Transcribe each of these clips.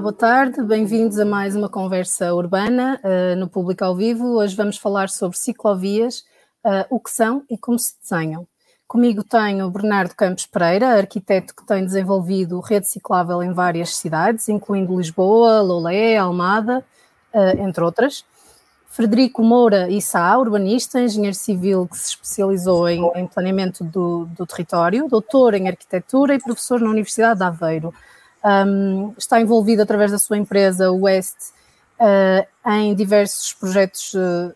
Boa tarde, bem-vindos a mais uma conversa urbana uh, no Público ao Vivo. Hoje vamos falar sobre ciclovias, uh, o que são e como se desenham. Comigo tenho Bernardo Campos Pereira, arquiteto que tem desenvolvido rede ciclável em várias cidades, incluindo Lisboa, Lolé, Almada, uh, entre outras. Frederico Moura Issa, urbanista, engenheiro civil que se especializou em, em planeamento do, do, território, doutor em arquitetura e professor na Universidade de Aveiro. Um, está envolvido através da sua empresa West uh, em diversos projetos uh,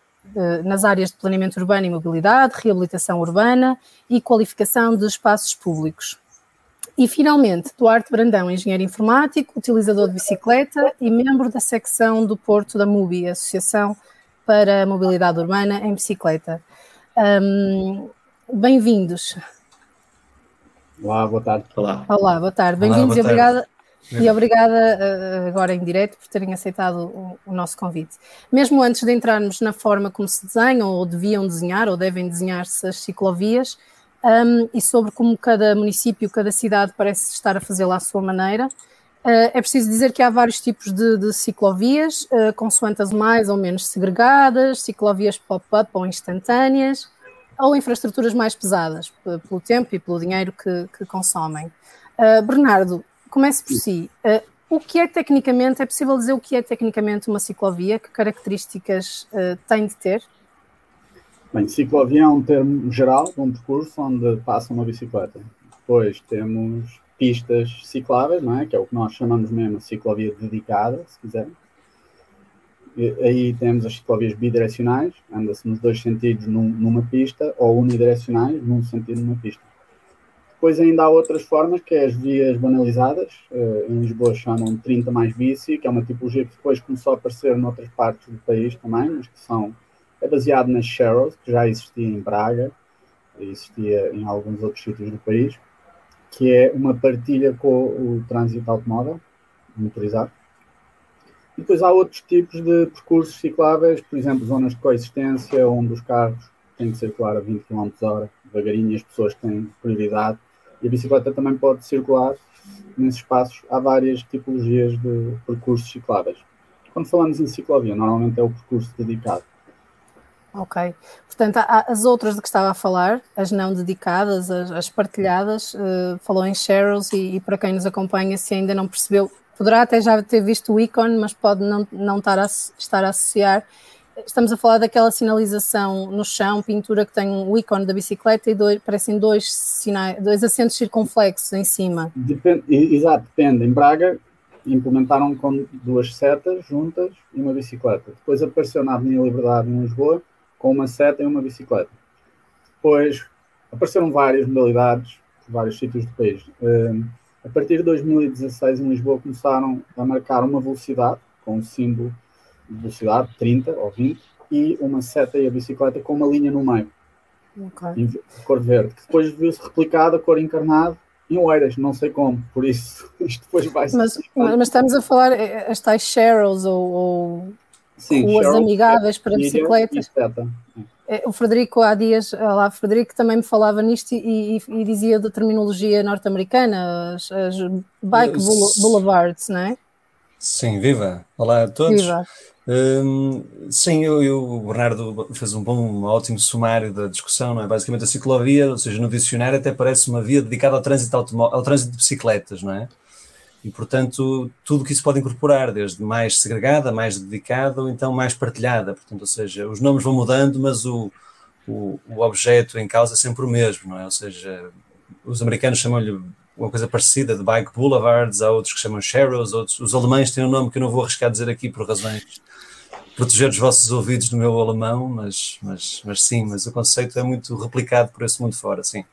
nas áreas de planeamento urbano e mobilidade, reabilitação urbana e qualificação de espaços públicos. E finalmente, Duarte Brandão, engenheiro informático, utilizador de bicicleta e membro da secção do Porto da MUBI, Associação para a mobilidade urbana em bicicleta. Um, Bem-vindos. Olá, boa tarde. Olá. Olá, boa tarde. Bem-vindos e obrigada. E obrigada agora em direto por terem aceitado o, o, nosso convite. Mesmo antes de entrarmos na forma como se desenham, ou deviam desenhar, ou devem desenhar-se as ciclovias, um, e sobre como cada município, cada cidade parece estar a fazê-la à sua maneira, Uh, é preciso dizer que há vários tipos de, de ciclovias, uh, consoante as mais ou menos segregadas, ciclovias pop-up ou instantâneas, ou infraestruturas mais pesadas, pelo tempo e pelo dinheiro que, que consomem. Uh, Bernardo, comece por si. Uh, o que é tecnicamente, é possível dizer o que é tecnicamente uma ciclovia? Que características uh, tem de ter? Bem, ciclovia é um termo geral de um percurso onde passa uma bicicleta. Depois temos pistas cicláveis, não é? que é o que nós chamamos mesmo de ciclovia dedicada, se quiserem. E, aí temos as ciclovias bidirecionais, anda-se nos dois sentidos num, numa pista, ou unidirecionais, num sentido numa pista. Depois ainda há outras formas, que é as vias banalizadas, uh, em Lisboa chamam 30 mais bici, que é uma tipologia que depois começou a aparecer noutras partes do país também, mas que são, é baseado nas Sharrows, que já existia em Braga, existia em alguns outros sítios do país, que é uma partilha com o trânsito automóvel, motorizado. E depois há outros tipos de percursos cicláveis, por exemplo, zonas de coexistência, onde os carros têm que circular a 20 km h devagarinho as pessoas têm prioridade. E a bicicleta também pode circular nesses espaços. Há várias tipologias de percursos cicláveis. Quando falamos em ciclovia, normalmente é o percurso dedicado. Ok. Portanto, as outras de que estava a falar, as não dedicadas, as, as partilhadas, uh, falou em Cheryls e, e, para quem nos acompanha, se ainda não percebeu, poderá até já ter visto o ícone, mas pode não, não estar, a, estar a associar. Estamos a falar daquela sinalização no chão, pintura que tem o ícone da bicicleta e dois, parecem dois, sinais, dois acentos circunflexos em cima. Depende, exato, depende. Em Braga implementaram com duas setas juntas e uma bicicleta. Depois apareceu na Avenida Liberdade em Lisboa com uma seta e uma bicicleta. Depois apareceram várias modalidades por vários sítios do país. Uh, a partir de 2016, em Lisboa, começaram a marcar uma velocidade com um símbolo velocidade, 30 ou 20, e uma seta e a bicicleta com uma linha no meio, okay. em cor verde, que depois viu-se replicada, cor encarnada, em Oeiras, não sei como, por isso isto depois vai mas, mas, estamos a falar eh, as tais Cheryls ou, ou Sim, ruas Cheryl, amigáveis para bicicletas. É, o Frederico há dias, lá Frederico também me falava nisto e, e, e dizia da terminologia norte-americana, as, as, bike boulevards, não é? Sim, viva! Olá a todos. Viva. Hum, sim, eu, eu, o Bernardo fez um bom, um ótimo sumário da discussão, não é? Basicamente a ciclovia, ou seja, no dicionário até parece uma via dedicada ao trânsito, ao trânsito de bicicletas, não é? E, portanto, tudo que isso pode incorporar, desde mais segregada, mais dedicada ou então mais partilhada. Portanto, ou seja, os nomes vão mudando, mas o, o, o objeto em causa é sempre o mesmo, não é? Ou seja, os americanos chamam-lhe uma coisa parecida de bike boulevards, há outros que chamam Sharrows, outros, os alemães têm um nome que eu não vou arriscar dizer aqui por razões proteger os vossos ouvidos no meu alemão, mas, mas, mas sim, mas o conceito é muito replicado por esse mundo fora, sim.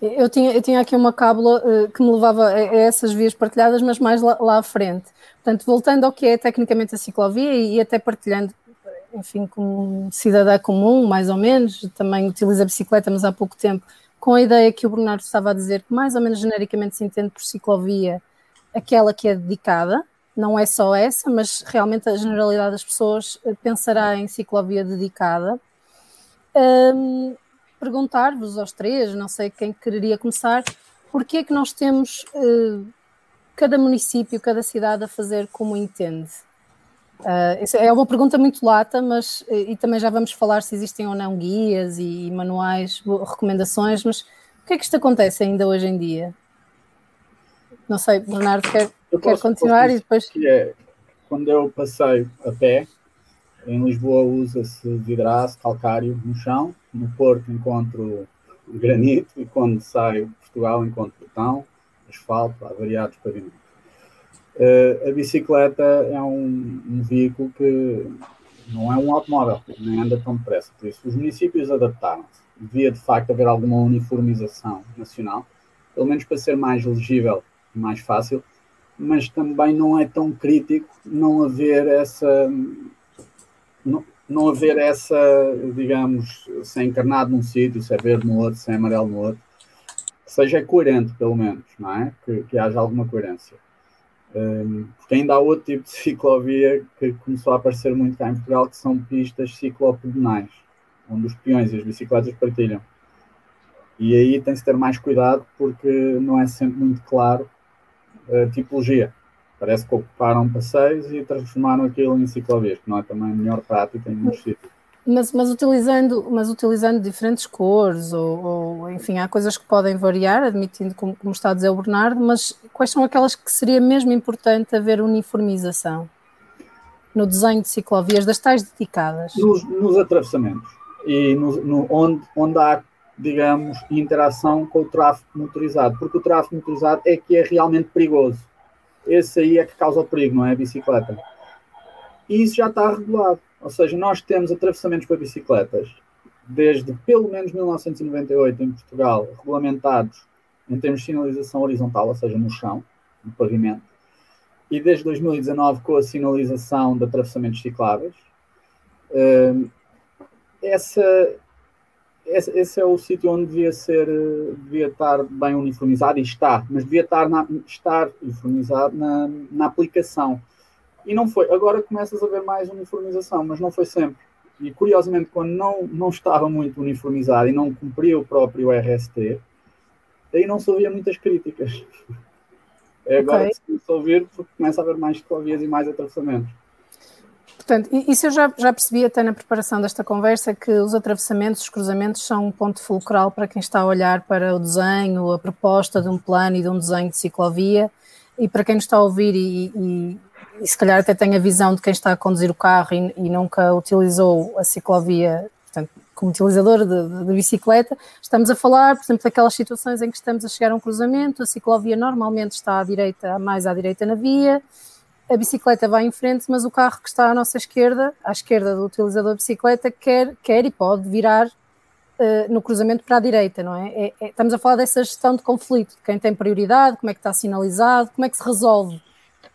Eu tinha, eu tinha aqui uma cábula uh, que me levava a, a, essas vias partilhadas, mas mais lá, lá, à frente. Portanto, voltando ao que é tecnicamente a ciclovia e, e até partilhando, enfim, como cidadã comum, mais ou menos, também utiliza a bicicleta, mas há pouco tempo, com a ideia que o Bernardo estava a dizer, que mais ou menos genericamente se entende por ciclovia aquela que é dedicada, não é só essa, mas realmente a generalidade das pessoas eh, pensará em ciclovia dedicada. Um, perguntar-vos aos três, não sei quem quereria começar, porquê é que nós temos uh, cada município, cada cidade a fazer como entende? Uh, é uma pergunta muito lata, mas e também já vamos falar se existem ou não guias e manuais, recomendações, mas o que é que isto acontece ainda hoje em dia? Não sei, Bernardo, quer, quer continuar posso e depois. Que é, quando eu passei a pé, em Lisboa usa-se vidraço, calcário no chão, no Porto encontro granito e quando saio de Portugal encontro betão, asfalto, há variados pavimentos. Uh, a bicicleta é um, um, veículo que não é um automóvel, nem anda tão depressa. Por isso, os municípios adaptaram-se. Devia, de facto, haver alguma uniformização nacional, pelo menos para ser mais legível mais fácil, mas também não é tão crítico não haver essa. Não, não haver essa, digamos, ser encarnado num sítio, se verde no outro, se amarelo no outro, que seja coerente, pelo menos, não é? Que, que haja alguma coerência. Um, porque ainda há outro tipo de ciclovia que começou a aparecer muito cá em Portugal, que são pistas ciclopedonais, onde os peões e as bicicletas partilham. E aí tem-se ter mais cuidado porque não é sempre muito claro a tipologia. Parece que ocuparam passeios e transformaram aquilo em ciclovias, que não é também a melhor prática em muitos sítios. Mas, mas, utilizando, mas utilizando diferentes cores, ou, ou, enfim, há coisas que podem variar, admitindo, como, como está a dizer o Bernardo, mas quais são aquelas que seria mesmo importante haver uniformização no desenho de ciclovias, das tais dedicadas? Nos, nos atravessamentos e no, no, onde, onde há, digamos, interação com o tráfego motorizado, porque o tráfego motorizado é que é realmente perigoso. Esse aí é que causa o perigo, não é a bicicleta. E isso já está regulado ou seja, nós temos atravessamentos para bicicletas desde pelo menos 1998 em Portugal, regulamentados em termos de sinalização horizontal, ou seja, no chão, no pavimento, e desde 2019 com a sinalização de atravessamentos cicláveis. Hum, essa, esse é o sítio onde devia ser, devia estar bem uniformizado e está, mas devia estar, na, estar uniformizado na, na aplicação e não foi. Agora começas a ver mais uniformização, mas não foi sempre. E curiosamente, quando não, não estava muito uniformizado e não cumpria o próprio RST, aí não se ouvia muitas críticas. É agora okay. que se começa a ouvir porque começa a haver mais ciclovias e mais atravessamentos. Portanto, isso eu já, já percebi até na preparação desta conversa que os atravessamentos, os cruzamentos são um ponto fulcral para quem está a olhar para o desenho, a proposta de um plano e de um desenho de ciclovia. E para quem nos está a ouvir e, e, e se calhar até tem a visão de quem está a conduzir o carro e, e nunca utilizou a ciclovia, portanto, como utilizador de, de, de, bicicleta, estamos a falar, por exemplo, daquelas situações em que estamos a chegar a um cruzamento, a ciclovia normalmente está à direita, mais à direita na via, a bicicleta vai em frente, mas o carro que está à nossa esquerda, à esquerda do utilizador de bicicleta, quer, quer e pode virar uh, no cruzamento para a direita, não é? É, é? Estamos a falar dessa gestão de conflito, de quem tem prioridade, como é que está sinalizado, como é que se resolve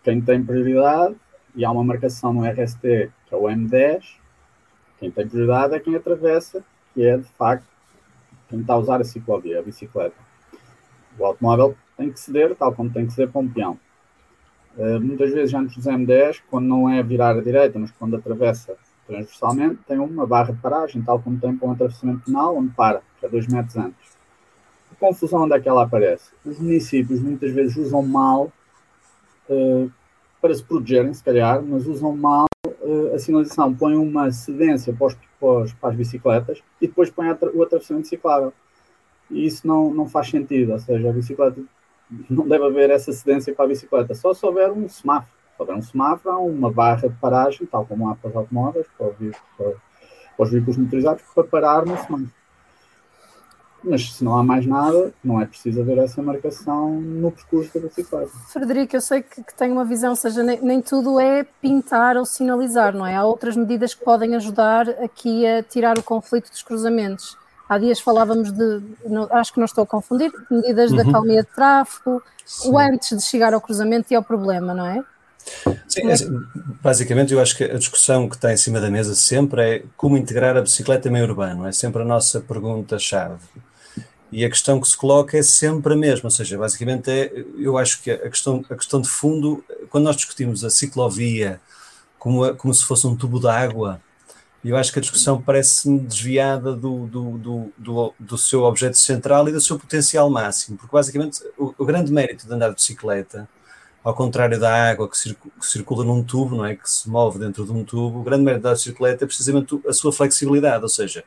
quem tem prioridade, e há uma marcação no RST, que é o M10, quem tem prioridade é quem atravessa, que é de facto quem está a usar a ciclovia, a bicicleta. O automóvel tem que ceder, tal como tem que ceder para um peão. Uh, muitas vezes antes dos M10, quando não é virar à direita, mas quando atravessa transversalmente, tem uma barra de paragem, tal como tem para um atravessamento penal, onde para, que é dois metros antes. A confusão onde é que ela aparece? Os municípios muitas vezes usam mal uh, para se protegerem, se calhar, mas usam mal uh, a sinalização. Põem uma cedência para, os, para, para, as bicicletas e depois põem o atravessamento ciclável. E isso não, não faz sentido, ou seja, a bicicleta não deve haver essa cedência para a bicicleta, só se houver um semáforo. Se houver um semáforo, há uma barra de paragem, tal como há para os automóveis, para, para, para os veículos motorizados, para parar no semáforo mas se não há mais nada, não é preciso haver essa marcação no percurso da bicicleta. Frederico, eu sei que, que tem uma visão, ou seja, nem, nem, tudo é pintar ou sinalizar, não é? Há outras medidas que podem ajudar aqui a tirar o conflito dos cruzamentos. Há dias falávamos de, acho que não estou a confundir, medidas uhum. da calmia de tráfego, Sim. o antes de chegar ao cruzamento e ao problema, não é? Sim, é, basicamente eu acho que a discussão que está em cima da mesa sempre é como integrar a bicicleta meio urbano, é sempre a nossa pergunta-chave. E a questão que se coloca é sempre a mesma, ou seja, basicamente é, eu acho que a questão, a questão de fundo, quando nós discutimos a ciclovia como, a, como se fosse um tubo de água, eu acho que a discussão parece-me desviada do, do, do, do, do seu objeto central e do seu potencial máximo, porque basicamente o, o grande mérito de andar de bicicleta ao contrário da água que circula num tubo, não é? Que se move dentro de um tubo, o grande mérito da bicicleta é precisamente a sua flexibilidade, ou seja,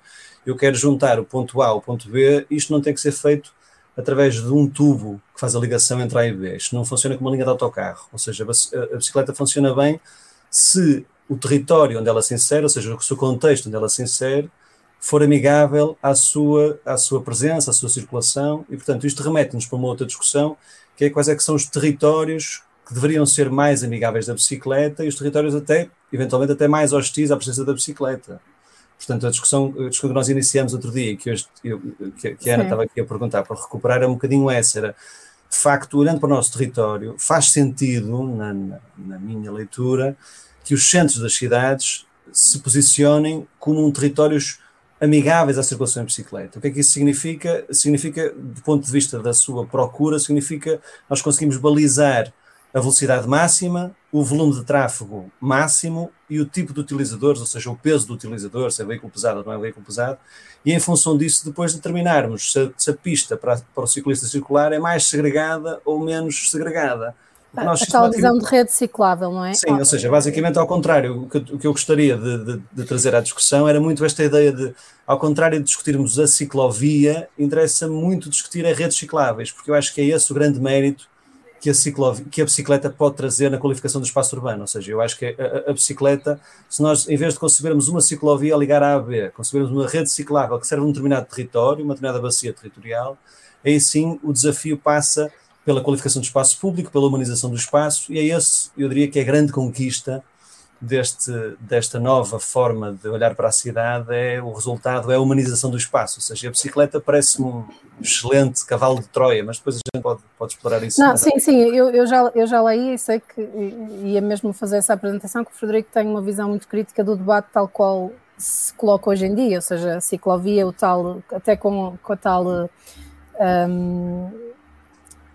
eu quero juntar o ponto A ao ponto B, isto não tem que ser feito através de um tubo que faz a ligação entre A e B. Isto não funciona como uma linha de autocarro, ou seja, a bicicleta funciona bem se o território onde ela se insere, ou seja, o seu contexto onde ela se insere, for amigável à sua, à sua presença, à sua circulação, e portanto isto remete-nos para uma outra discussão, que é quais é que são os territórios que deveriam ser mais amigáveis da bicicleta e os territórios até, eventualmente até mais hostis à presença da bicicleta. Portanto, a discussão, a discussão que nós iniciamos outro dia, que, hoje, eu, que, que a Ana Sim. estava aqui a perguntar para recuperar, é um bocadinho essa, era, de facto, olhando para o nosso território, faz sentido, na, na, na minha leitura, que os centros das cidades se posicionem como um territórios amigáveis à circulação em bicicleta. O que é que isso significa? Significa, do ponto de vista da sua procura, significa nós conseguimos balizar a velocidade máxima, o volume de tráfego máximo e o tipo de utilizadores, ou seja, o peso do utilizador, se é veículo pesado ou não é veículo pesado, e em função disso depois determinarmos se a, se a pista para, para o ciclista circular é mais segregada ou menos segregada. A, a tal visão de rede ciclável, não é? Sim, ou seja, basicamente ao contrário, o que, o que eu gostaria de, de, de, trazer à discussão era muito esta ideia de, ao contrário de discutirmos a ciclovia, interessa muito discutir as redes cicláveis, porque eu acho que é esse o grande mérito que a, ciclovia, que a bicicleta pode trazer na qualificação do espaço urbano. Ou seja, eu acho que a, a, bicicleta, se nós, em vez de concebermos uma ciclovia a ligar à A a B, concebermos uma rede ciclável que serve um determinado território, uma determinada bacia territorial, aí sim o desafio passa pela qualificação do espaço público, pela humanização do espaço, e é esse, eu diria que é a grande conquista deste, desta nova forma de olhar para a cidade é o resultado, é a humanização do espaço, ou seja, a bicicleta parece-me um excelente cavalo de Troia, mas depois a gente pode, pode explorar isso. Não, sim, sim, eu, eu, já, eu já leí e sei que ia mesmo fazer essa apresentação, que o Frederico tem uma visão muito crítica do debate tal qual se coloca hoje em dia, ou seja, a ciclovia, o tal, até com, com a tal... Um,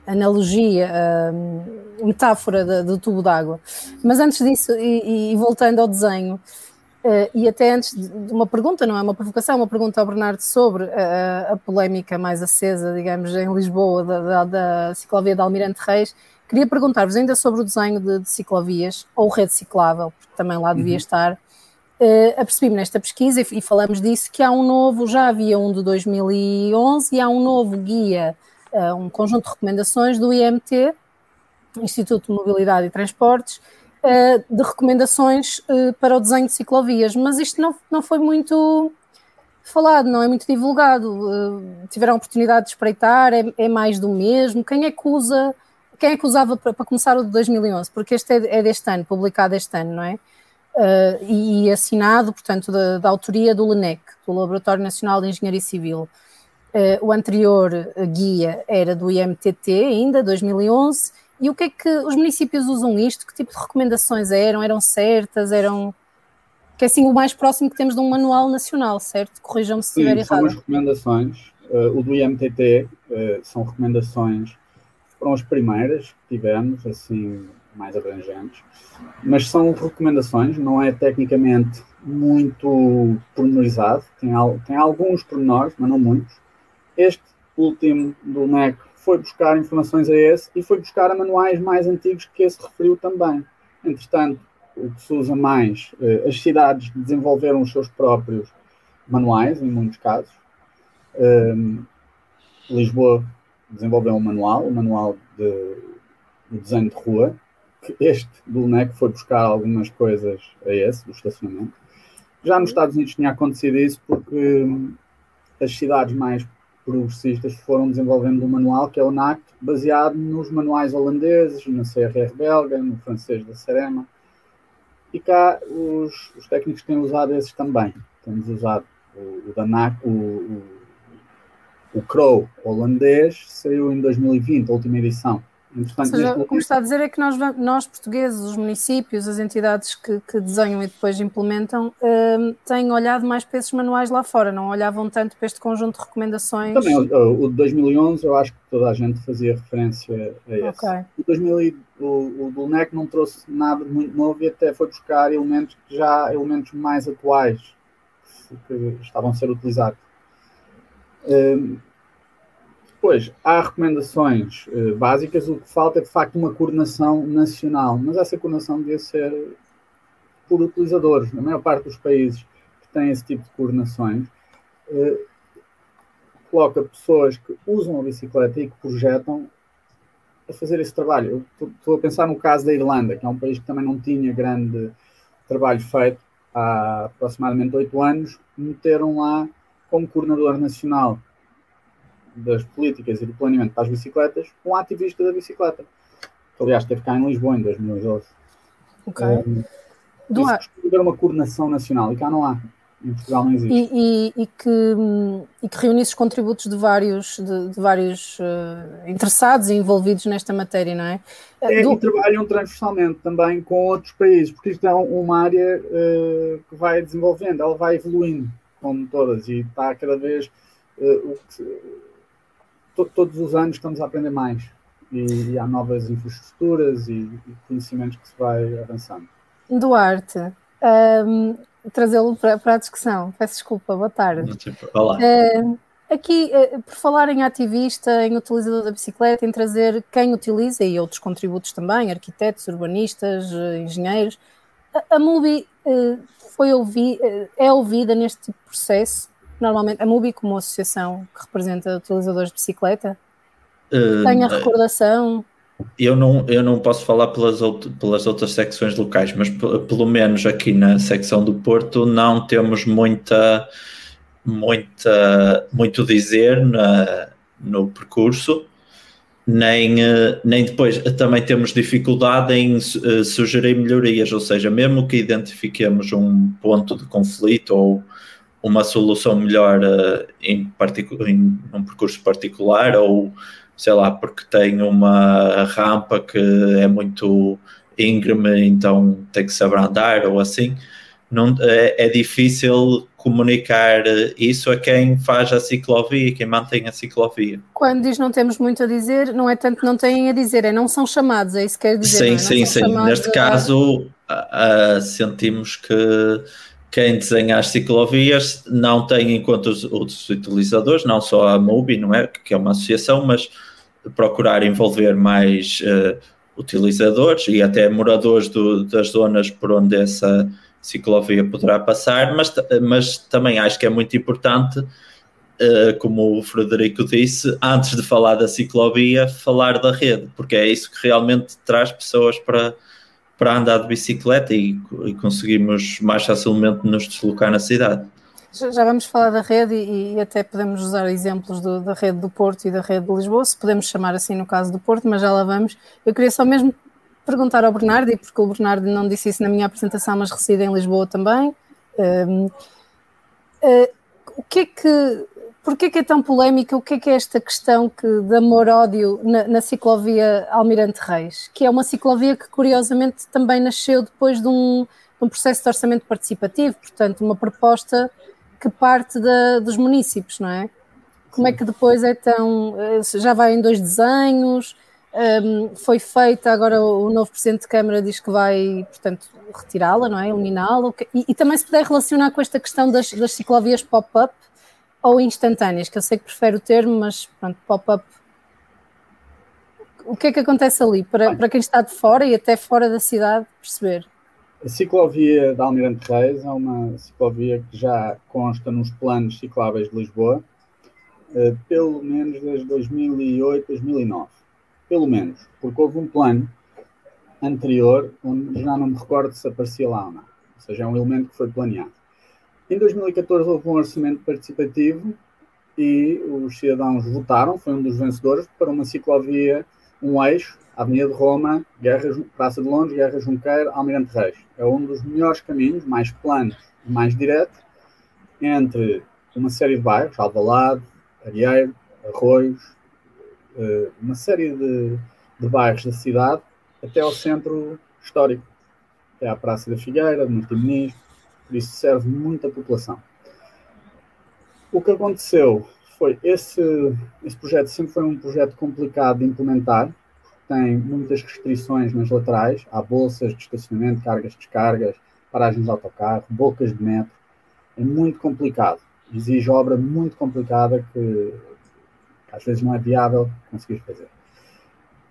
analogia, uh, metáfora de, do tubo d'água. Mas antes disso, e, e voltando ao desenho, uh, e até antes de uma pergunta, não é uma provocação, uma pergunta ao Bernardo sobre uh, a polémica mais acesa, digamos, em Lisboa, da, da, da ciclovia de Almirante Reis, queria perguntar-vos ainda sobre o desenho de, de, ciclovias, ou rede ciclável, porque também lá devia uhum. estar. Uh, apercebi-me nesta pesquisa e, e falamos disso que há um novo, já havia um de 2011 e há um novo guia uh, um conjunto de recomendações do IMT, Instituto de Mobilidade e Transportes, uh, de recomendações uh, para o desenho de ciclovias, mas isto não, não foi muito falado, não é muito divulgado. tiveram a oportunidade de espreitar, é, é, mais do mesmo. Quem é que usa, quem é que usava para, para começar o de 2011? Porque este é, é, deste ano, publicado este ano, não é? e, e, assinado, portanto, da, da autoria do LENEC, do Laboratório Nacional de Engenharia Civil. Uh, o anterior guia era do IMTT, ainda, 2011. E o que é que os municípios usam isto? Que tipo de recomendações eram? Eram certas? Eram. Que é assim o mais próximo que temos de um manual nacional, certo? Corrijam-me se estiver errado. São as recomendações. Uh, o do IMTT uh, eh, são recomendações, foram as primeiras que tivemos, assim, mais abrangentes, mas são recomendações, não é tecnicamente muito pormenorizado, tem, tem alguns pormenores, mas não muitos este último do NEC foi buscar informações a esse e foi buscar a manuais mais antigos que esse referiu também. Entretanto, o que se usa mais, eh, as cidades desenvolveram os seus próprios manuais, em muitos casos. Um, Lisboa desenvolveu um manual, um manual de, de, desenho de rua, que este do NEC foi buscar algumas coisas a esse, do estacionamento. Já nos Estados Unidos tinha acontecido isso porque hum, as cidades mais progressistas foram desenvolvendo um manual que é o NACT, baseado nos manuais holandeses, na CRR belga, no francês da Cerema. E cá os, os técnicos têm usado esses também. Temos usado o, o da NAC, o, o, o Crow holandês, saiu em 2020, a última edição. Ou seja, como está a dizer é que nós, nós portugueses, os municípios, as entidades que, que desenham e depois implementam, um, têm olhado mais para esses manuais lá fora, não olhavam tanto para este conjunto de recomendações. Também, o, o de 2011 eu acho que toda a gente fazia referência a esse. Okay. O, 2000, o, o do NEC não trouxe nada muito novo e até foi buscar elementos que já, elementos mais atuais que, que estavam a ser utilizados. Um, Depois, há recomendações uh, básicas, o que falta é de facto uma coordenação nacional, mas essa coordenação devia ser por utilizadores. Na maior parte dos países que têm esse tipo de coordenações, uh, coloca pessoas que usam a bicicleta e que projetam a fazer esse trabalho. Estou a pensar no caso da Irlanda, que é um país que também não tinha grande trabalho feito há aproximadamente oito anos, meteram lá como coordenador nacional das políticas e do planeamento para as bicicletas um ativista da bicicleta. Que, aliás, esteve cá em Lisboa em 2012. Ok. Um, haver uma coordenação nacional e cá não há. Em Portugal não existe. E, e, e, que, e que reunisse os contributos de vários, de, de vários uh, interessados e envolvidos nesta matéria, não é? é Do... E trabalham transversalmente também com outros países, porque isto é uma área uh, que vai desenvolvendo, ela vai evoluindo, como todas, e está cada vez. Uh, to, todos os anos estamos a aprender mais. E, e há novas infraestruturas e, e, conhecimentos que se vai avançando. Duarte, um, trazê-lo para, para, a discussão. Peço desculpa, boa tarde. Olá. Uh, aqui, uh, por falar em ativista, em utilizador da bicicleta, em trazer quem utiliza e outros contributos também, arquitetos, urbanistas, uh, engenheiros, a, a MUBI foi ouvi, é ouvida neste tipo de processo? Normalmente, a MUBI, como associação que representa utilizadores de bicicleta, tem a recordação. Eu não, eu não posso falar pelas, out pelas outras secções locais, mas pelo menos aqui na secção do Porto não temos muita, muita, muito dizer na, no percurso, nem, nem depois também temos dificuldade em uh, sugerir melhorias, ou seja, mesmo que identifiquemos um ponto de conflito ou uma solução melhor uh, em, em um percurso particular ou sei lá, porque tem uma rampa que é muito íngreme, então tem que se abrandar ou assim. Não, é, é, difícil comunicar isso a quem faz a ciclovia, quem mantém a ciclovia. Quando diz não temos muito a dizer, não é tanto não têm a dizer, é não são chamados, é isso que quer dizer. Sim, é? sim, sim. Neste a... caso, a, a, sentimos que quem desenha as ciclovias não tem em conta os outros utilizadores, não só a MUBI, não é? Que é uma associação, mas procurar envolver mais uh, utilizadores e até moradores do, das zonas por onde essa ciclovia poderá passar, mas, mas também acho que é muito importante, uh, como o Frederico disse, antes de falar da ciclovia, falar da rede, porque é isso que realmente traz pessoas para para andar de bicicleta e, e conseguimos mais facilmente nos deslocar na cidade. Já vamos falar da rede e, e até podemos usar exemplos do, da rede do Porto e da rede de Lisboa, se podemos chamar assim no caso do Porto, mas já lá vamos. Eu queria só mesmo perguntar ao Bernardo, e porque o Bernardo não disse isso na minha apresentação, mas reside em Lisboa também. Um, uh, eh, o que é que Porquê que é tão polémica? O que é que é esta questão que, de amor-ódio na, na, ciclovia Almirante Reis? Que é uma ciclovia que, curiosamente, também nasceu depois de um, de um processo de orçamento participativo, portanto, uma proposta que parte da, dos municípios, não é? Como é que depois é tão. Eh, já vai em dois desenhos, um, foi feita, agora o, novo Presidente de Câmara diz que vai, portanto, retirá-la, não é? Eliminá-la. E, e, também se puder relacionar com esta questão das, das ciclovias pop-up ou instantâneas, que eu sei que prefere o termo, mas pronto, pop-up. O que é que acontece ali? Para, para quem está de fora e até fora da cidade perceber. A ciclovia da Almirante Reis é uma ciclovia que já consta nos planos cicláveis de Lisboa, eh, pelo menos desde 2008, 2009. Pelo menos, porque houve um plano anterior, onde já não me recordo se aparecia lá ou não. Ou seja, é um elemento que foi planeado. Em 2014 houve um orçamento participativo e os cidadãos votaram, foi um dos vencedores, para uma ciclovia, um eixo, Avenida de Roma, Guerra, Praça de Londres, Guerra Junqueiro, Almirante Reis. É um dos melhores caminhos, mais planos e mais direto, entre uma série de bairros, Alvalade, Arieiro, Arroios, eh, uma série de, de bairros da cidade, até ao centro histórico, até à Praça da Figueira, Martim Ministro, por isso serve muita população. O que aconteceu foi esse, esse projeto sempre foi um projeto complicado de implementar, tem muitas restrições nas laterais, há bolsas de estacionamento, cargas, descargas, paragens de autocarro, bocas de metro, é muito complicado, exige obra muito complicada que às vezes não é viável conseguir fazer.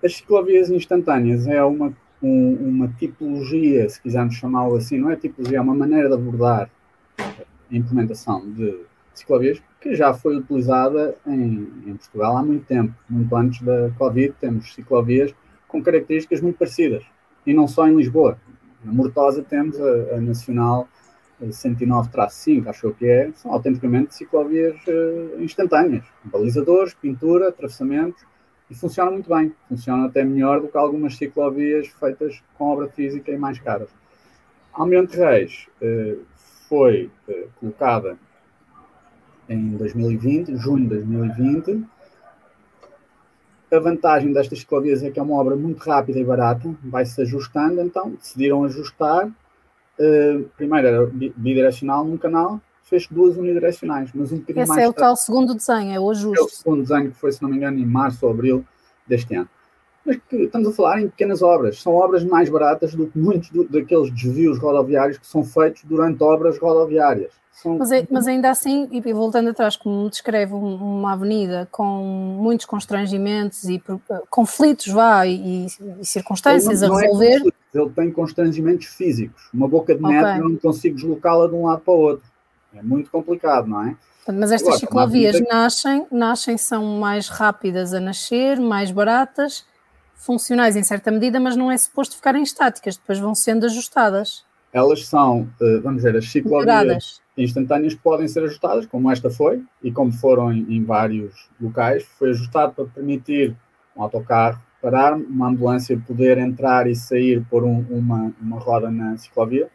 As ciclovias instantâneas é uma, um, uma tipologia, se quisermos chamá-lo assim, não é tipologia, é uma maneira de abordar a implementação de ciclovias que já foi utilizada em, em, Portugal há muito tempo. Muito antes da Covid, temos ciclovias com características muito parecidas. E não só em Lisboa. Na Mortosa temos a, a Nacional 109-5, acho eu que é, são autenticamente ciclovias uh, instantâneas. Balizadores, pintura, atravessamentos, e funciona muito bem. Funciona até melhor do que algumas ciclovias feitas com obra física e mais caras. Almirante Reis uh, foi uh, colocada em 2020, junho de 2020. A vantagem destas ciclovias é que é uma obra muito rápida e barata, vai-se ajustando, então decidiram ajustar. Uh, primeiro era bidirecional num canal, fez duas unidirecionais, mas um bocadinho Esse mais. Esse é o tal segundo desenho, é o ajuste. É o segundo desenho que foi, se não me engano, em março ou abril deste ano. Mas que estamos a falar em pequenas obras, são obras mais baratas do que muitos do, daqueles desvios rodoviários que são feitos durante obras rodoviárias. São... Mas, é, mas, ainda assim, e voltando atrás, como descreve uma avenida com muitos constrangimentos e conflitos, vá, e, e circunstâncias não, não a é resolver. É ele tem constrangimentos físicos. Uma boca de metro, okay. eu não consigo deslocá-la de um lado para o outro. É muito complicado, não é? Mas estas Agora, ciclovias nascem, nascem, são mais rápidas a nascer, mais baratas, funcionais em certa medida, mas não é suposto ficarem estáticas, depois vão sendo ajustadas. Elas são, eh, vamos ver, as ciclovias instantâneas podem ser ajustadas, como esta foi, e como foram em, em vários locais. Foi ajustado para permitir um autocarro parar, uma ambulância poder entrar e sair por um, uma, uma roda na ciclovia.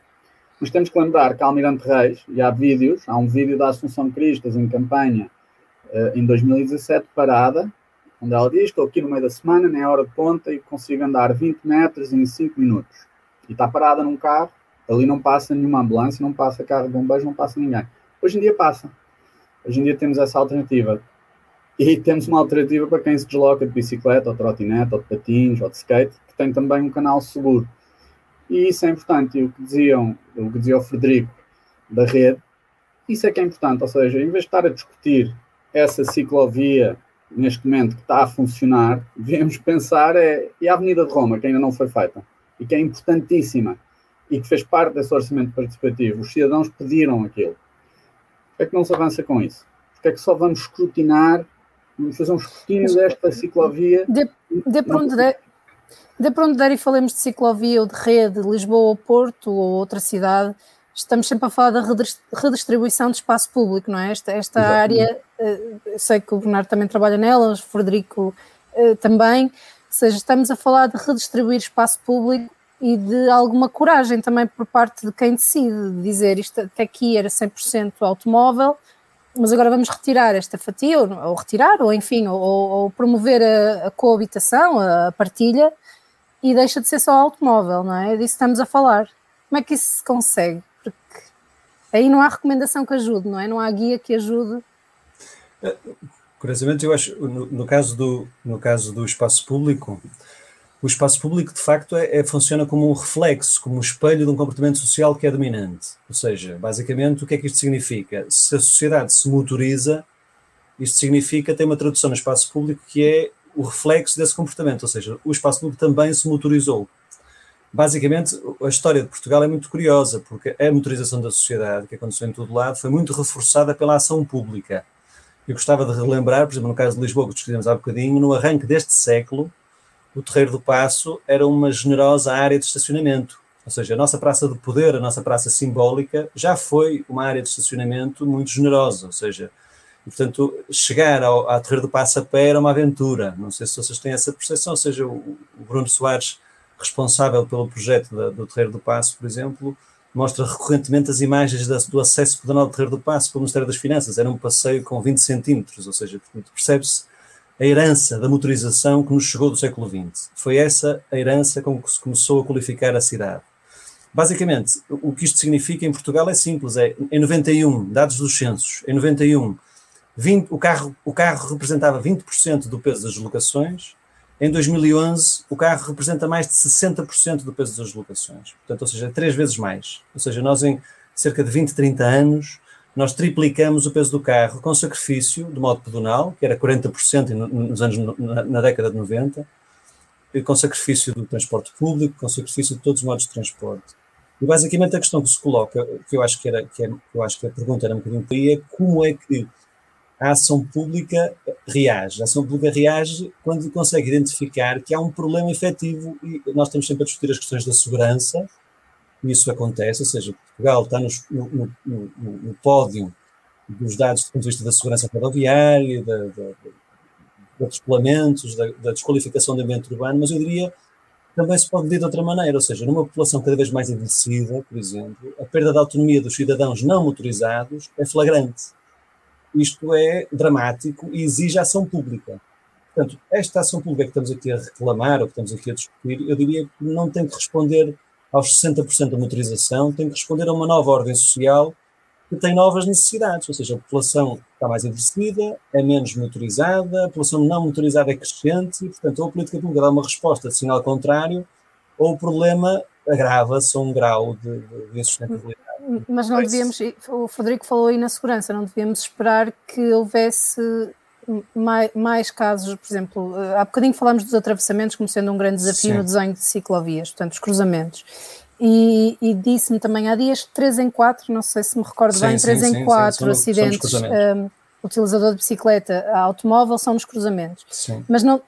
Mas temos que lembrar que Almirante Reis, e há vídeos, há um vídeo da Assunção Cristas em campanha uh, em 2017, parada, onde ela diz: Estou aqui no meio da semana, nem é hora de ponta, e consigo andar 20 metros em 5 minutos. E está parada num carro, Ali não passa nenhuma ambulância, não passa carro de bombeiros, não passa ninguém. Hoje em dia passa. Hoje em dia temos essa alternativa. E temos uma alternativa para quem se desloca de bicicleta, ou de trotinete, ou de patins, ou de skate, que tem também um canal seguro. E isso é importante. E o que diziam, o que dizia o Frederico da rede, isso é que é importante. Ou seja, em vez de estar a discutir essa ciclovia neste momento que está a funcionar, devíamos pensar é, e a Avenida de Roma, que ainda não foi feita, e que é importantíssima e que fez parte desse orçamento participativo, os cidadãos pediram aquilo. Por que é que não se avança com isso? Porque é que só vamos escrutinar, vamos fazer um escrutínio desta ciclovia? De, de para onde der, de para onde der e falemos de ciclovia ou de rede, Lisboa ou Porto ou outra cidade, estamos sempre a falar da redistribuição de espaço público, não é? Esta, esta área, eh, sei que o Bernardo também trabalha nela, o Frederico eh, também, ou seja, estamos a falar de redistribuir espaço público e de alguma coragem também por parte de quem decide dizer isto até aqui era 100% automóvel, mas agora vamos retirar esta fatia, ou, ou retirar, ou enfim, ou, ou promover a, a, coabitação, a, partilha, e deixa de ser só automóvel, não é? Disso estamos a falar. Como é que isso se consegue? Porque aí não há recomendação que ajude, não é? Não há guia que ajude. Curiosamente, eu acho, no, no caso, do, no caso do espaço público, o espaço público de facto é, é, funciona como um reflexo, como um espelho de um comportamento social que é dominante. Ou seja, basicamente, o que é que isto significa? Se a sociedade se motoriza, isto significa, tem uma tradução no espaço público que é o reflexo desse comportamento, ou seja, o espaço público também se motorizou. Basicamente, a história de Portugal é muito curiosa, porque a motorização da sociedade, que aconteceu em todo lado, foi muito reforçada pela ação pública. Eu gostava de relembrar, por exemplo, no caso de Lisboa, que discutimos há bocadinho, no arranque deste século, o Terreiro do Passo era uma generosa área de estacionamento. Ou seja, a nossa praça de poder, a nossa praça simbólica, já foi uma área de estacionamento muito generosa. Ou seja, e, portanto, chegar ao, ao Terreiro do Passo a pé era uma aventura. Não sei se vocês têm essa percepção. Ou seja, o, o Bruno Soares, responsável pelo projeto da, do Terreiro do Passo, por exemplo, mostra recorrentemente as imagens da, do acesso pedonal do Terreiro do Passo pelo Ministério das Finanças. Era um passeio com 20 centímetros, ou seja, percebe-se a herança da motorização que nos chegou do século XX. Foi essa a herança com que se começou a qualificar a cidade. Basicamente, o que isto significa em Portugal é simples, é em 91, dados dos censos, em 91, 20, o, carro, o carro representava 20% do peso das deslocações, em 2011 o carro representa mais de 60% do peso das deslocações, portanto, ou seja, três vezes mais. Ou seja, nós em cerca de 20, 30 anos nós triplicamos o peso do carro com sacrifício do modo pedonal, que era 40% nos anos, na, na década de 90, com sacrifício do transporte público, com sacrifício de todos os modos de transporte. E basicamente a questão que se coloca, que eu acho que, era, que, é, eu acho que a pergunta era um bocadinho por aí, é como é que a ação pública reage. A ação pública reage quando consegue identificar que há um problema efetivo e nós estamos sempre a discutir as questões da segurança, e isso acontece, ou seja, Portugal está no, no, no, no pódio dos dados do ponto de vista da segurança rodoviária, da, da, de atropelamentos, da, da, desqualificação do ambiente urbano, mas eu diria também se pode dizer de outra maneira, ou seja, numa população cada vez mais envelhecida, por exemplo, a perda de autonomia dos cidadãos não motorizados é flagrante. Isto é dramático e exige ação pública. Portanto, esta ação pública que estamos aqui a reclamar, ou que estamos aqui a discutir, eu diria que não tem que responder aos 60% da motorização, tem que responder a uma nova ordem social que tem novas necessidades, ou seja, a população está mais envelhecida, é menos motorizada, a população não motorizada é crescente, e, portanto, ou a política pública dá uma resposta de sinal contrário, ou o problema agrava-se a um grau de, de insustentabilidade. Mas não devíamos, o Frederico falou aí na segurança, não devíamos esperar que houvesse mais, mais, casos, por exemplo, há bocadinho falámos dos atravessamentos como sendo um grande desafio Sim. no desenho de ciclovias, portanto, os cruzamentos. E, e disse-me também há dias 3 em 4, não sei se me recordo sim, bem, 3 em 4 acidentes um, utilizador de bicicleta a automóvel são nos cruzamentos. Sim. Mas não,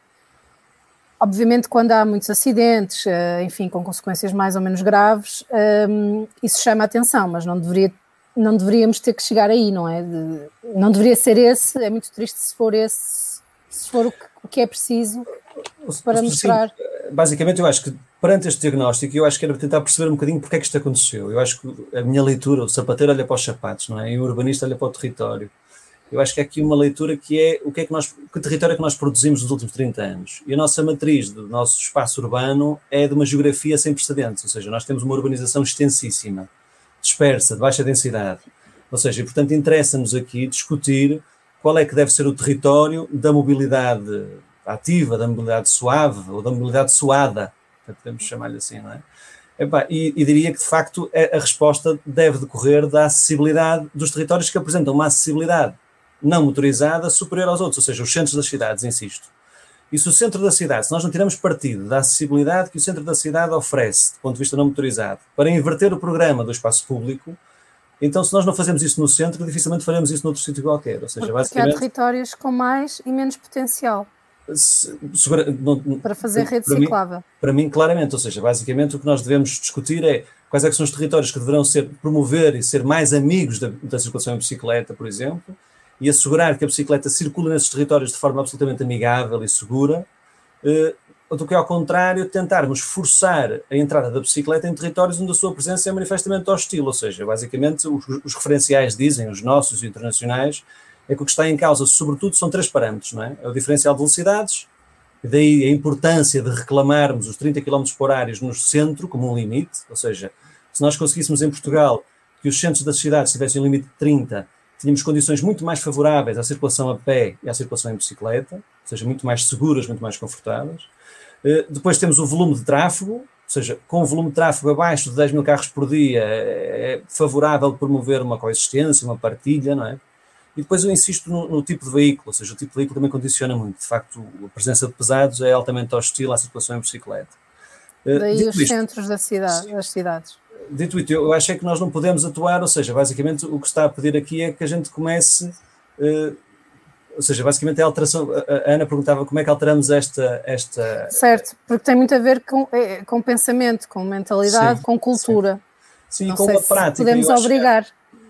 obviamente quando há muitos acidentes, uh, enfim, com consequências mais ou menos graves, um, isso chama a atenção, mas não deveria não deveríamos ter que chegar aí, não é? De, não deveria ser esse, é muito triste se for esse, se for o que, o que é preciso para mostrar. Sim, basicamente, eu acho que perante este diagnóstico, eu acho que era tentar perceber um bocadinho porque é que isto aconteceu. Eu acho que a minha leitura, o sapateiro olha para os sapatos, não é? E o urbanista olha para o território. Eu acho que há aqui uma leitura que é o que é que nós, que território é que nós produzimos nos últimos 30 anos. E a nossa matriz do nosso espaço urbano é de uma geografia sem precedentes, ou seja, nós temos uma urbanização extensíssima dispersa, de baixa densidade. Ou seja, e, portanto, interessa-nos aqui discutir qual é que deve ser o território da mobilidade ativa, da mobilidade suave ou da mobilidade suada, podemos chamar-lhe assim, não é? e, e, diria que, de facto, a, a resposta deve decorrer da acessibilidade dos territórios que apresentam uma acessibilidade não motorizada superior aos outros, ou seja, os centros das cidades, insisto. E se o centro da cidade, se nós não tiramos partido da acessibilidade que o centro da cidade oferece, do ponto de vista não motorizado, para inverter o programa do espaço público, então se nós não fazemos isso no centro, dificilmente faremos isso noutro sítio qualquer. Ou seja, Porque basicamente, há territórios com mais e menos potencial. Se, não, para fazer rede para ciclável. Mim, para mim, claramente, ou seja, basicamente o que nós devemos discutir é quais é são os territórios que deverão ser, promover e ser mais amigos da, da circulação em bicicleta, por exemplo, e assegurar que a bicicleta circula nesses territórios de forma absolutamente amigável e segura, eh, do que ao contrário tentarmos forçar a entrada da bicicleta em territórios onde a sua presença é manifestamente hostil, ou seja, basicamente os, os referenciais dizem, os nossos e internacionais, é que o que está em causa, sobretudo, são três parâmetros, não é? É o diferencial de velocidades, daí a importância de reclamarmos os 30 km por hora no centro como um limite, ou seja, se nós conseguíssemos em Portugal que os centros das cidades tivessem um limite de 30 tínhamos condições muito mais favoráveis à circulação a pé e à circulação em bicicleta, ou seja, muito mais seguras, muito mais confortáveis. Eh, depois temos o volume de tráfego, ou seja, com o volume de tráfego abaixo de 10 mil carros por dia, é favorável promover uma coexistência, uma partilha, não é? E depois eu insisto no, no, tipo de veículo, ou seja, o tipo de veículo também condiciona muito. De facto, a presença de pesados é altamente hostil à circulação em bicicleta. Eh, Daí os isto, centros da cidade, das cidades dito isso, eu acho é que nós não podemos atuar, ou seja, basicamente o que está a pedir aqui é que a gente comece, uh, ou seja, basicamente a alteração, a, Ana perguntava como é que alteramos esta... esta certo, porque tem muito a ver com, é, com pensamento, com mentalidade, sim, com cultura. Sim, sim com a prática. Podemos eu obrigar.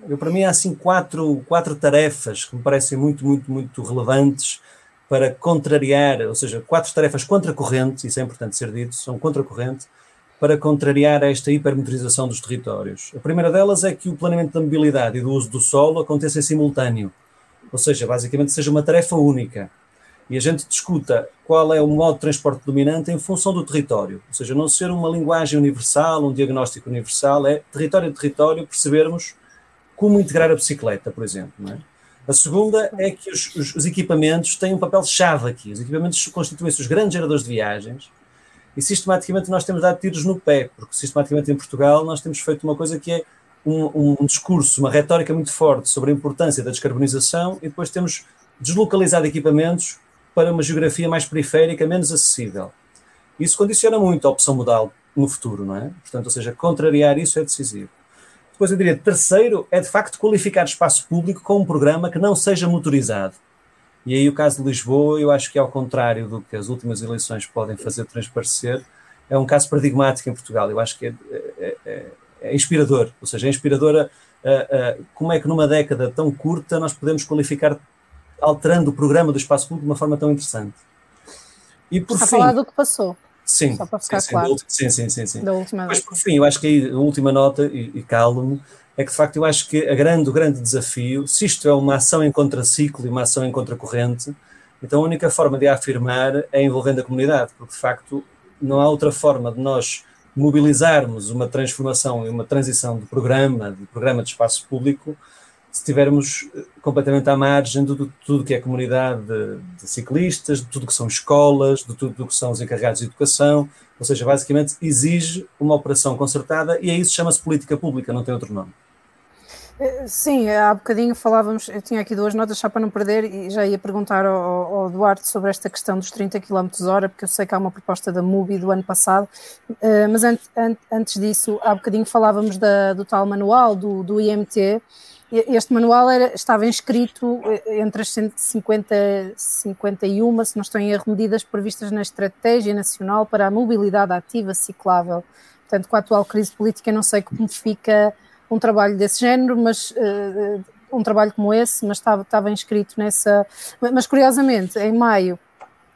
eu, para mim há assim quatro, quatro tarefas que me parecem muito, muito, muito relevantes para contrariar, ou seja, quatro tarefas contracorrente, isso é importante ser dito, são contracorrente, para contrariar esta hipermotorização dos territórios. A primeira delas é que o planeamento da mobilidade e do uso do solo aconteça em simultâneo, ou seja, basicamente seja uma tarefa única. E a gente discuta qual é o modo de transporte dominante em função do território, ou seja, não ser uma linguagem universal, um diagnóstico universal, é território a território percebermos como integrar a bicicleta, por exemplo. É? A segunda é que os, os, os equipamentos têm um papel-chave aqui. Os equipamentos constituem-se os grandes geradores de viagens, e sistematicamente nós temos dado tiros no pé, porque sistematicamente em Portugal nós temos feito uma coisa que é um, um, discurso, uma retórica muito forte sobre a importância da descarbonização e depois temos deslocalizado equipamentos para uma geografia mais periférica, menos acessível. Isso condiciona muito a opção modal no futuro, não é? Portanto, ou seja, contrariar isso é decisivo. Depois eu diria, terceiro, é de facto qualificar espaço público com um programa que não seja motorizado. E aí o caso de Lisboa, eu acho que ao contrário do que as últimas eleições podem fazer transparecer, é um caso paradigmático em Portugal. Eu acho que é, é, é, é inspirador, ou seja, é inspiradora uh, uh, como é que numa década tão curta nós podemos qualificar alterando o programa do espaço público de uma forma tão interessante. E por Está fim, a falar do que passou. Sim, Só para ficar sim, claro. sim, sim, sim, sim. Da última Mas por fim, eu acho que a última nota, e, e calo-me, é que de facto eu acho que a grande, o grande desafio, se isto é uma ação em contraciclo e uma ação em contracorrente, então a única forma de a afirmar é envolvendo a comunidade, porque de facto não há outra forma de nós mobilizarmos uma transformação e uma transição de programa, de programa de espaço público, se estivermos eh, completamente à margem de, tudo que é comunidade de, de, ciclistas, de tudo que são escolas, de tudo que são os encarregados de educação, ou seja, basicamente exige uma operação concertada e é isso chama-se política pública, não tem outro nome. Sim, há bocadinho falávamos, eu tinha aqui duas notas só para não perder e já ia perguntar ao, ao Duarte sobre esta questão dos 30 km hora, porque eu sei que há uma proposta da MUBI do ano passado, eh, mas antes, antes disso, há bocadinho falávamos da, do tal manual do, do IMT, este manual era, estava inscrito eh, entre as 150 51, se não estou em erro, medidas previstas na Estratégia Nacional para a Mobilidade Ativa Ciclável. Portanto, com a atual crise política, não sei como fica um trabalho desse género, mas uh, um trabalho como esse, mas estava, estava inscrito nessa. Mas curiosamente, em maio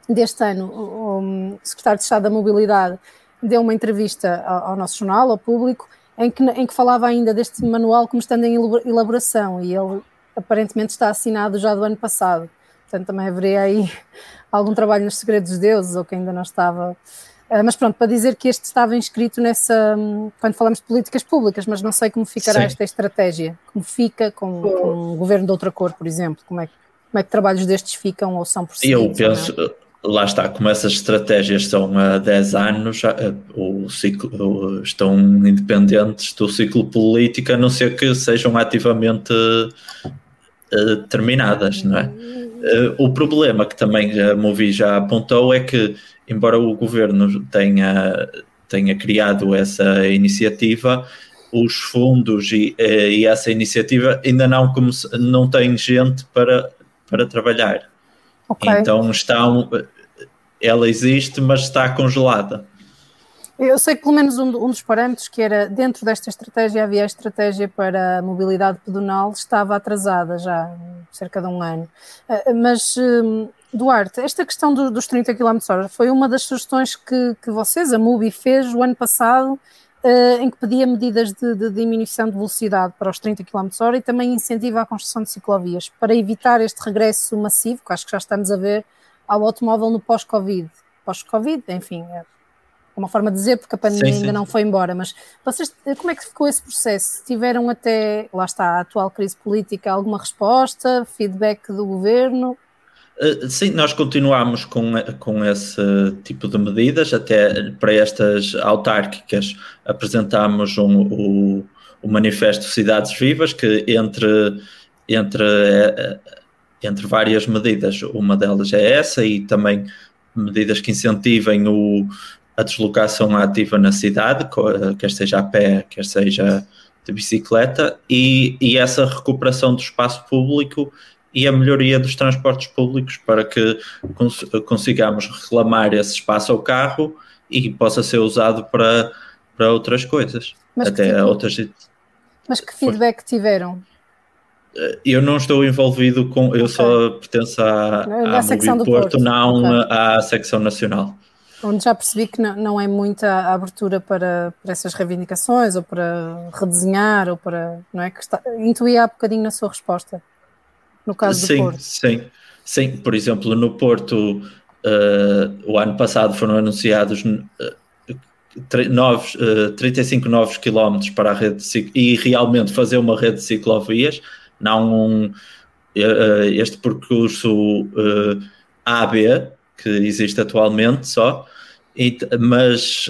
deste ano, o, o secretário de Estado da Mobilidade deu uma entrevista ao, ao nosso jornal, ao público, em que, em que falava ainda deste manual como estando em elaboração e ele aparentemente está assinado já do ano passado. Portanto, também haveria aí algum trabalho nos segredos de deuses ou que ainda não estava. Ah, mas pronto, para dizer que este estava inscrito nessa. quando falamos de políticas públicas, mas não sei como ficará Sim. esta estratégia. Como fica com, com um governo de outra cor, por exemplo? Como é, como é que trabalhos destes ficam ou são possíveis? Eu penso, lá está, como essas estratégias são há 10 anos, o ciclo, estão independentes do ciclo político, a não ser que sejam ativamente uh, terminadas, não é? Uh, o problema que também a Movi já apontou é que, embora o governo tenha, tenha criado essa iniciativa, os fundos e, eh, e essa iniciativa ainda não, não têm gente para, para trabalhar. Okay. Então estão, ela existe, mas está congelada. Eu sei que pelo menos um, um, dos parâmetros que era dentro desta estratégia havia a estratégia para a mobilidade pedonal estava atrasada já cerca de um ano. Ah, mas hum, Duarte, esta questão do, dos 30 km hora foi uma das sugestões que, que vocês, a MUBI, fez o ano passado Uh, em que pedia medidas de, de, diminuição de velocidade para os 30 km hora e também incentiva a construção de ciclovias, para evitar este regresso massivo, que acho que já estamos a ver, ao automóvel no pós-Covid. Pós-Covid, enfim, é uma forma de dizer, porque a pandemia sim, ainda sim. não foi embora, mas vocês, como é que ficou esse processo? Tiveram até, lá está, a atual crise política, alguma resposta, feedback do governo? Eh, sim, nós continuamos com, com esse tipo de medidas, até para estas autárquicas apresentamos um, o, o Manifesto Cidades Vivas, que entre, entre eh, entre várias medidas. Uma delas é essa e também medidas que incentivem o, a deslocação ativa na cidade, quer seja a pé, quer seja de bicicleta, e, e essa recuperação do espaço público e a melhoria dos transportes públicos para que cons consigamos reclamar esse espaço ao carro e possa ser usado para, para outras coisas. Mas até que, outras. Mas que feedback tiveram? Eu não estou envolvido com. Eu okay. só pertenço à, à secção do Porto, Porto. não okay. à secção nacional. Onde já percebi que não, não é muita a abertura para, para essas reivindicações ou para redesenhar ou para. Não é? Que está, intuía há bocadinho na sua resposta. No caso sim, do Porto. Sim, sim. Por exemplo, no Porto, uh, o ano passado foram anunciados. Uh, novos, uh, 35 novos quilómetros para a rede de e realmente fazer uma rede de ciclovias não um, eh, eh, este percurso AB que existe atualmente só, e, mas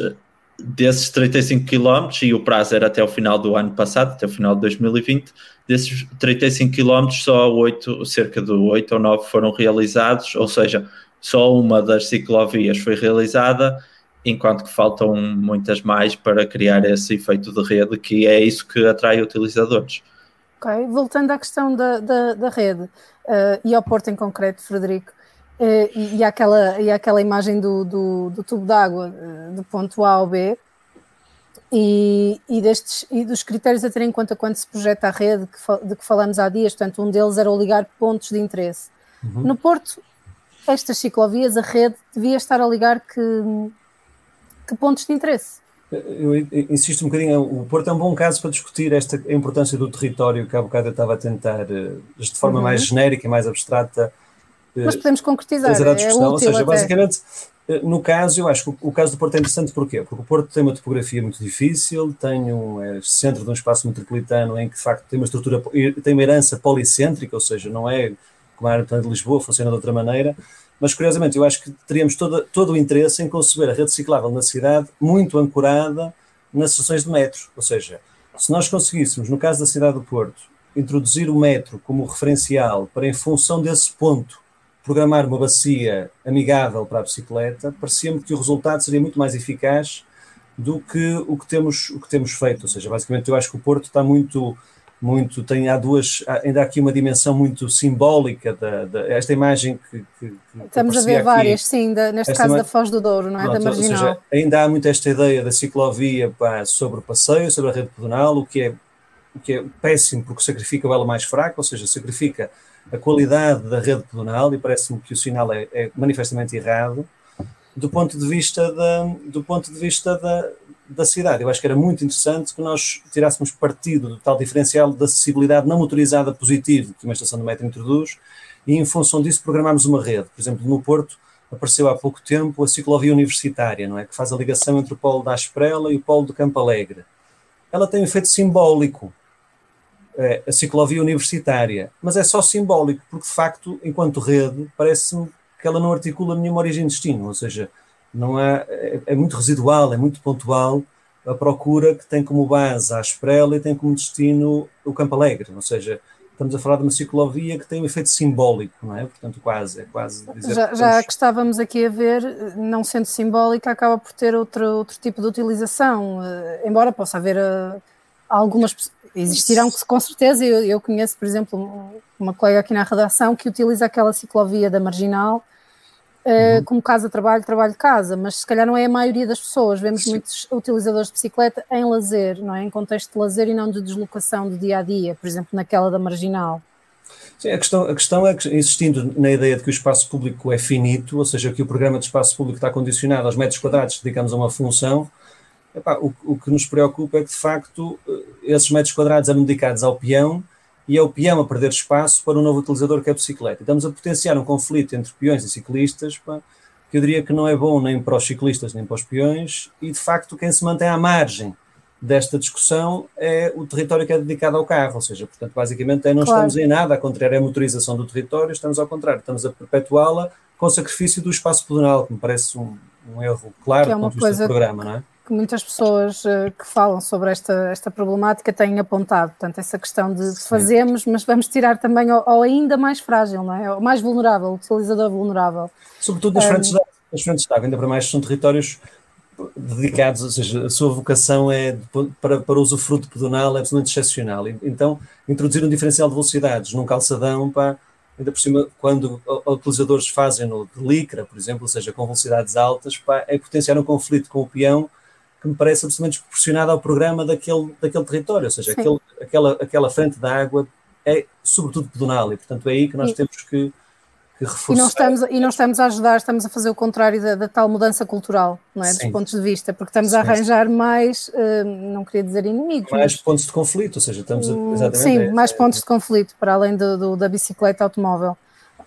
desses 35 km, e o prazo era até o final do ano passado, até o final de 2020, desses 35 km, só 8, cerca de 8 ou 9 foram realizados, ou seja, só uma das ciclovias foi realizada, enquanto que faltam muitas mais para criar esse efeito de rede, que é isso que atrai utilizadores. Ok, voltando à questão da, da, da rede uh, e ao Porto em concreto, Frederico, uh, e, e, aquela, e aquela imagem do, do, do tubo d'água uh, do ponto A ao B, e, e, destes, e dos critérios a ter em conta quando se projeta a rede que, de que falamos há dias, portanto, um deles era o ligar pontos de interesse. Uhum. No Porto, estas ciclovias, a rede devia estar a ligar que, que pontos de interesse? Eu insisto um bocadinho, o Porto é um bom caso para discutir esta a importância do território que há bocado eu estava a tentar, eh, de forma uhum. mais genérica e mais abstrata. Eh, Mas podemos concretizar, é útil Ou seja, até. basicamente, eh, no caso, eu acho que o caso do Porto é interessante porquê? Porque o Porto tem uma topografia muito difícil, tem um é centro de um espaço metropolitano em que, de facto, tem uma estrutura, tem uma herança policêntrica, ou seja, não é como a área de Lisboa, funciona de outra maneira, mas curiosamente eu acho que teríamos todo, todo o interesse em conceber a rede ciclável na cidade muito ancorada nas estações de metro, ou seja, se nós conseguíssemos, no caso da cidade do Porto, introduzir o metro como referencial para, em função desse ponto, programar uma bacia amigável para a bicicleta, parecia-me que o resultado seria muito mais eficaz do que o que temos, o que temos feito. Ou seja, basicamente eu acho que o Porto está muito muito, tem há duas, ainda há aqui uma dimensão muito simbólica da, da esta imagem que, que, que estamos a ver aqui, várias, sim, da, neste caso da Foz do Douro, não é? Pronto, da Marginal. Seja, ainda há muito esta ideia da ciclovia pá, sobre o passeio, sobre a rede pedonal, o que é o que é péssimo porque sacrifica o elo mais fraco, ou seja, sacrifica a qualidade da rede pedonal e parece-me que o sinal é, é manifestamente errado do ponto de vista da, do ponto de vista da, da cidade. Eu acho que era muito interessante que nós tirássemos partido do tal diferencial de acessibilidade não motorizada positivo que uma estação de metro introduz e, em função disso, programarmos uma rede. Por exemplo, no Porto apareceu há pouco tempo a ciclovia universitária, não é? Que faz a ligação entre o polo da Asprela e o polo do Campo Alegre. Ela tem um efeito simbólico, a ciclovia universitária, mas é só simbólico, porque de facto, enquanto rede, parece-me que ela não articula nenhuma origem de destino, ou seja, não há, é, é, muito residual, é muito pontual a procura que tem como base a Esprela e tem como destino o Campo Alegre, ou seja, estamos a falar de uma ciclovia que tem um efeito simbólico, não é? Portanto, quase, é quase já, que, já que estávamos aqui a ver, não sendo simbólica, acaba por ter outro, outro tipo de utilização, uh, embora possa haver uh, algumas, existirão que com certeza, eu, eu conheço, por exemplo, uma colega aqui na redação que utiliza aquela ciclovia da Marginal Uh, uhum. como casa-trabalho, trabalho-casa, mas se calhar não é a maioria das pessoas. Vemos Sim. muitos utilizadores de bicicleta em lazer, não é? Em contexto de lazer e não de deslocação do dia a dia, por exemplo, naquela da marginal. Sim, a questão, a questão é que, insistindo na ideia de que o espaço público é finito, ou seja, que o programa de espaço público está condicionado aos metros quadrados que dedicamos a uma função, epá, o, o que nos preocupa é que, de facto, eh, esses metros quadrados eram dedicados ao peão e é o peão a perder espaço para um novo utilizador que é a bicicleta. Estamos a potenciar um conflito entre peões e ciclistas, pá, que eu diria que não é bom nem para os ciclistas nem para os peões, e de facto quem se mantém à margem desta discussão é o território que é dedicado ao carro, ou seja, portanto, basicamente é, não claro. estamos em nada a contrariar a motorização do território, estamos ao contrário, estamos a perpetuá-la com sacrifício do espaço pedonal, que me parece um, um erro claro é do ponto de vista do programa, não é? Que muitas pessoas uh, que falam sobre esta, esta problemática têm apontado. Portanto, essa questão de fazemos, mas vamos tirar também ao, ao, ainda mais frágil, não é? O mais vulnerável, o utilizador vulnerável. Sobretudo nas um, frentes de água, nas frentes de água, ainda para mais são territórios dedicados, ou seja, a sua vocação é para, para uso fruto pedonal é absolutamente excepcional. Então, introduzir um diferencial de velocidades num calçadão, pá, ainda por cima, quando utilizadores fazem no de licra, por exemplo, ou seja, com velocidades altas, pá, é potenciar um conflito com o peão que me parece absolutamente desproporcionada ao programa daquele, daquele território, ou seja, aquele, aquela, aquela frente da água é sobretudo pedonal e, portanto, é aí que nós e, temos que, que reforçar. E não, estamos, e não estamos a ajudar, estamos a fazer o contrário da, da tal mudança cultural, não é? Sim. Dos pontos de vista, porque estamos sim. a arranjar mais, uh, não queria dizer inimigos. Mais mas, pontos de conflito, ou seja, estamos a. Sim, é, mais é, pontos de conflito, para além do, do, da bicicleta automóvel.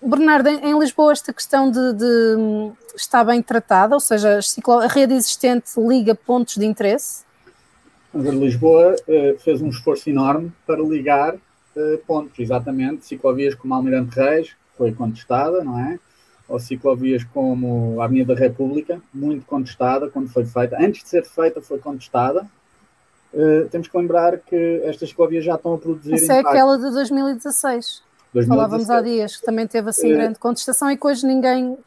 Bernardo, em, Lisboa esta questão de, de, está bem tratada, ou seja, a rede existente liga pontos de interesse? Lisboa uh, fez um esforço enorme para ligar uh, pontos, exatamente, ciclovias como Almirante Reis, foi contestada, não é? ou ciclovias como a Avenida da República, muito contestada quando foi feita. Antes de ser feita, foi contestada. Uh, temos que lembrar que estas ciclovias já estão a produzir. Essa é aquela de 2016. 2016. Falávamos há dias, que também teve assim uh, grande contestação e que hoje ninguém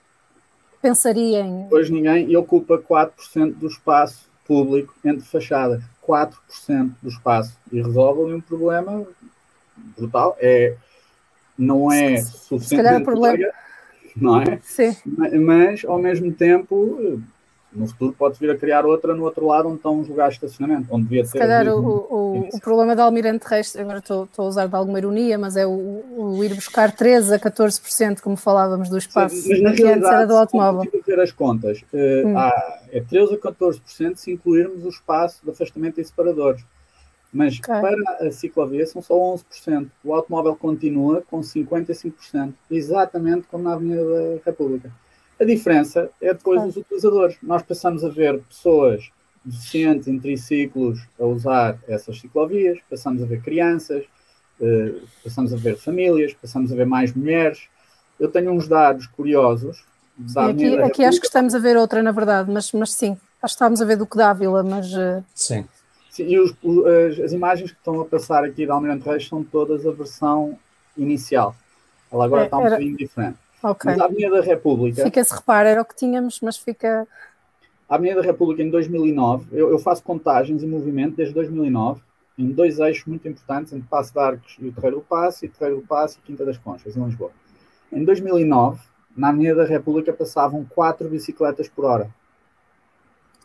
pensaria em. Hoje ninguém, e ocupa 4% do espaço público entre fachadas. 4% do espaço. E resolve ali um problema brutal. É, não é suficiente. Se calhar o problema. Não é? Sim. Mas, ao mesmo tempo, no futuro pode vir a criar outra no outro lado onde estão os lugares de estacionamento, onde devia Se calhar o, o, o, problema da Almirante Reis, agora estou, estou, a usar de alguma ironia, mas é o, o, ir buscar 13 a 14%, como falávamos do espaço, Sim, mas que antes era do automóvel. ver as contas, uh, hum. há, é 13 a 14% se incluirmos o espaço de afastamento e separadores. Mas okay. para a ciclovia são só 11%. O automóvel continua com 55%, exatamente como na Avenida da República. A diferença é depois os utilizadores. Nós passamos a ver pessoas deficientes em triciclos a usar essas ciclovias, passamos a ver crianças, eh, passamos a ver famílias, passamos a ver mais mulheres. Eu tenho uns dados curiosos. aqui, aqui acho que estamos a ver outra, na verdade, mas, mas sim, acho que estamos a ver do que Dávila, mas. Eh, sim. sim e os, as, as, imagens que estão a passar aqui da Almirante Reis são todas a versão inicial. Ela agora é, está um era... bocadinho diferente. Okay. Mas a Avenida da República. Fica-se repara, era o que tínhamos, mas fica. A Avenida da República em 2009, eu, eu, faço contagens em movimento desde 2009, em dois eixos muito importantes, entre Passo de Arcos e o Terreiro do Passo, e Terreiro do Passo e Quinta das Conchas, em Lisboa. Em 2009, na Avenida da República passavam 4 bicicletas por hora.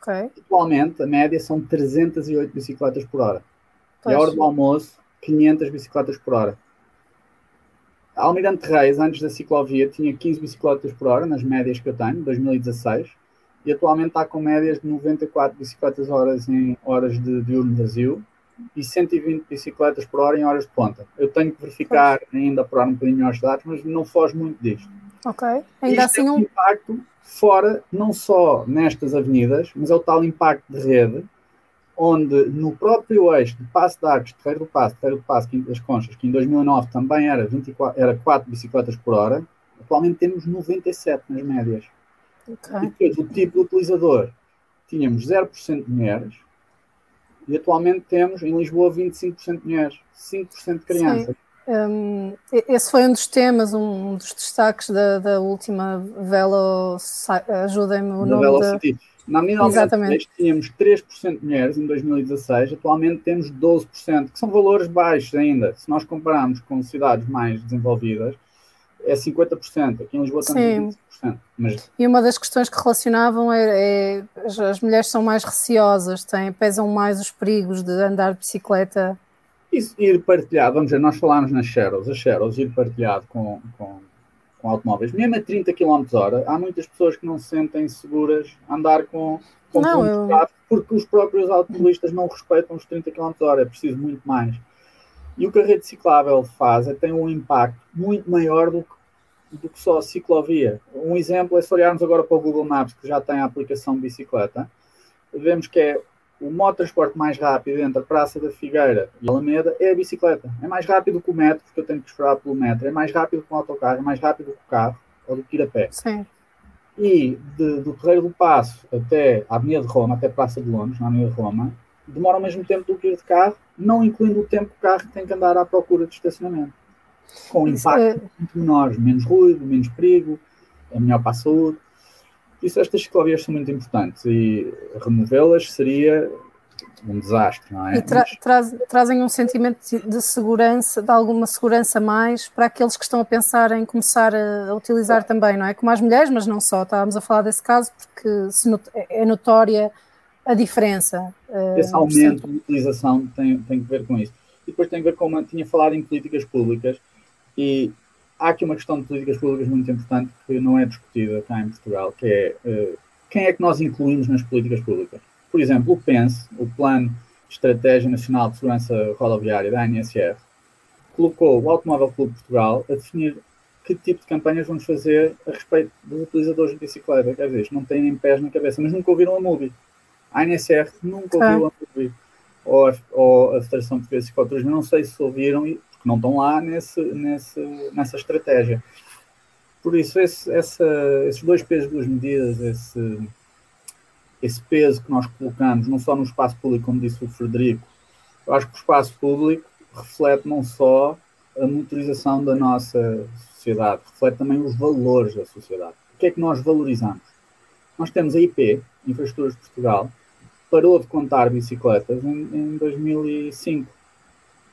Okay. Atualmente, a média são 308 bicicletas por hora. Pois. E a hora do almoço, 500 bicicletas por hora. A Almirante Reis, antes da ciclovia, tinha 15 bicicletas por hora, nas médias que eu tenho, 2016, e atualmente está com médias de 94 bicicletas horas em horas de diurno vazio e 120 bicicletas por hora em horas de ponta. Eu tenho que verificar ainda apurar um bocadinho os dados, mas não foge muito disto. Ok. Ainda Isto assim é um impacto fora, não só nestas avenidas, mas é o tal impacto de rede onde no próprio eixo de Passo de Arcos, Terreiro do Passo, Terreiro do Passo, Quinto das Conchas, que em 2009 também era, 24, era 4 bicicletas por hora, atualmente temos 97 nas médias. Okay. E depois o tipo de utilizador, tínhamos 0% de mulheres, e atualmente temos em Lisboa 25% de mulheres, 5% de crianças. Um, esse foi um dos temas, um dos destaques da, da última Velo, ajudem-me o da nome da... minha Exatamente. tínhamos 3% de mulheres em 2016, atualmente temos 12%, que são valores baixos ainda. Se nós compararmos com cidades mais desenvolvidas, é 50%. Aqui em Lisboa estamos 20%. Mas... E uma das questões que relacionavam é, é as mulheres são mais receosas, têm, pesam mais os perigos de andar de bicicleta. Isso, ir partilhado, vamos dizer, nós falámos nas Sherrills, as Sherrills, ir partilhado com, com com automóveis, mesmo a 30 km hora, há muitas pessoas que não se sentem seguras a andar com, com não, eu... porque os próprios automobilistas não respeitam os 30 km hora, é preciso muito mais. E o que a rede ciclável faz é tem um impacto muito maior do que, do que só a ciclovia. Um exemplo é se olharmos agora para o Google Maps, que já tem a aplicação de bicicleta, vemos que é o modo de transporte mais rápido entre a Praça da Figueira e a Alameda é a bicicleta. É mais rápido que o metro, porque eu tenho que esperar pelo metro. É mais rápido que o autocarro, é mais rápido que o carro, ou do que ir a pé. Sim. E de, do Terreiro do Passo até a Avenida de Roma, até a Praça de Londres, na Avenida de Roma, demora o mesmo tempo do que ir de carro, não incluindo o tempo que o carro tem que andar à procura de estacionamento. Com impactos é... muito menores, menos ruído, menos perigo, é melhor para a saúde isso, estas ciclovias são muito importantes e removê-las seria um desastre, não é? E tra Mas... trazem um sentimento de segurança, de alguma segurança mais para aqueles que estão a pensar em começar a, utilizar também, não é? Como as mulheres, mas não só. Estávamos a falar desse caso porque not é, é notória a diferença. Uh, Esse aumento de utilização tem, tem que ver com isso. E depois tem a ver com, tinha falado em políticas públicas e há aqui uma questão de políticas públicas muito importante que não é discutida cá em Portugal, que é uh, quem é que nós incluímos nas políticas públicas. Por exemplo, o PENS, o Plano de Estratégia Nacional de Segurança Rodoviária da ANSF, colocou o Automóvel Clube de Portugal a definir que tipo de campanhas vamos fazer a respeito dos utilizadores de bicicleta. Quer dizer, não têm nem pés na cabeça, mas nunca ouviram a MUBI. A ANSF nunca ouviu a MUBI. Ou a, ou a Federação Portuguesa de Cicloturismo, não sei se ouviram, não estão lá nesse, nesse, nessa estratégia. Por isso, esse, essa, esses dois pesos, duas medidas, esse, esse peso que nós colocamos, não só no espaço público, como disse o Frederico, eu acho que o espaço público reflete não só a motorização da nossa sociedade, reflete também os valores da sociedade. O que é que nós valorizamos? Nós temos a IP, Infraestruturas de Portugal, parou de contar bicicletas em, em 2005.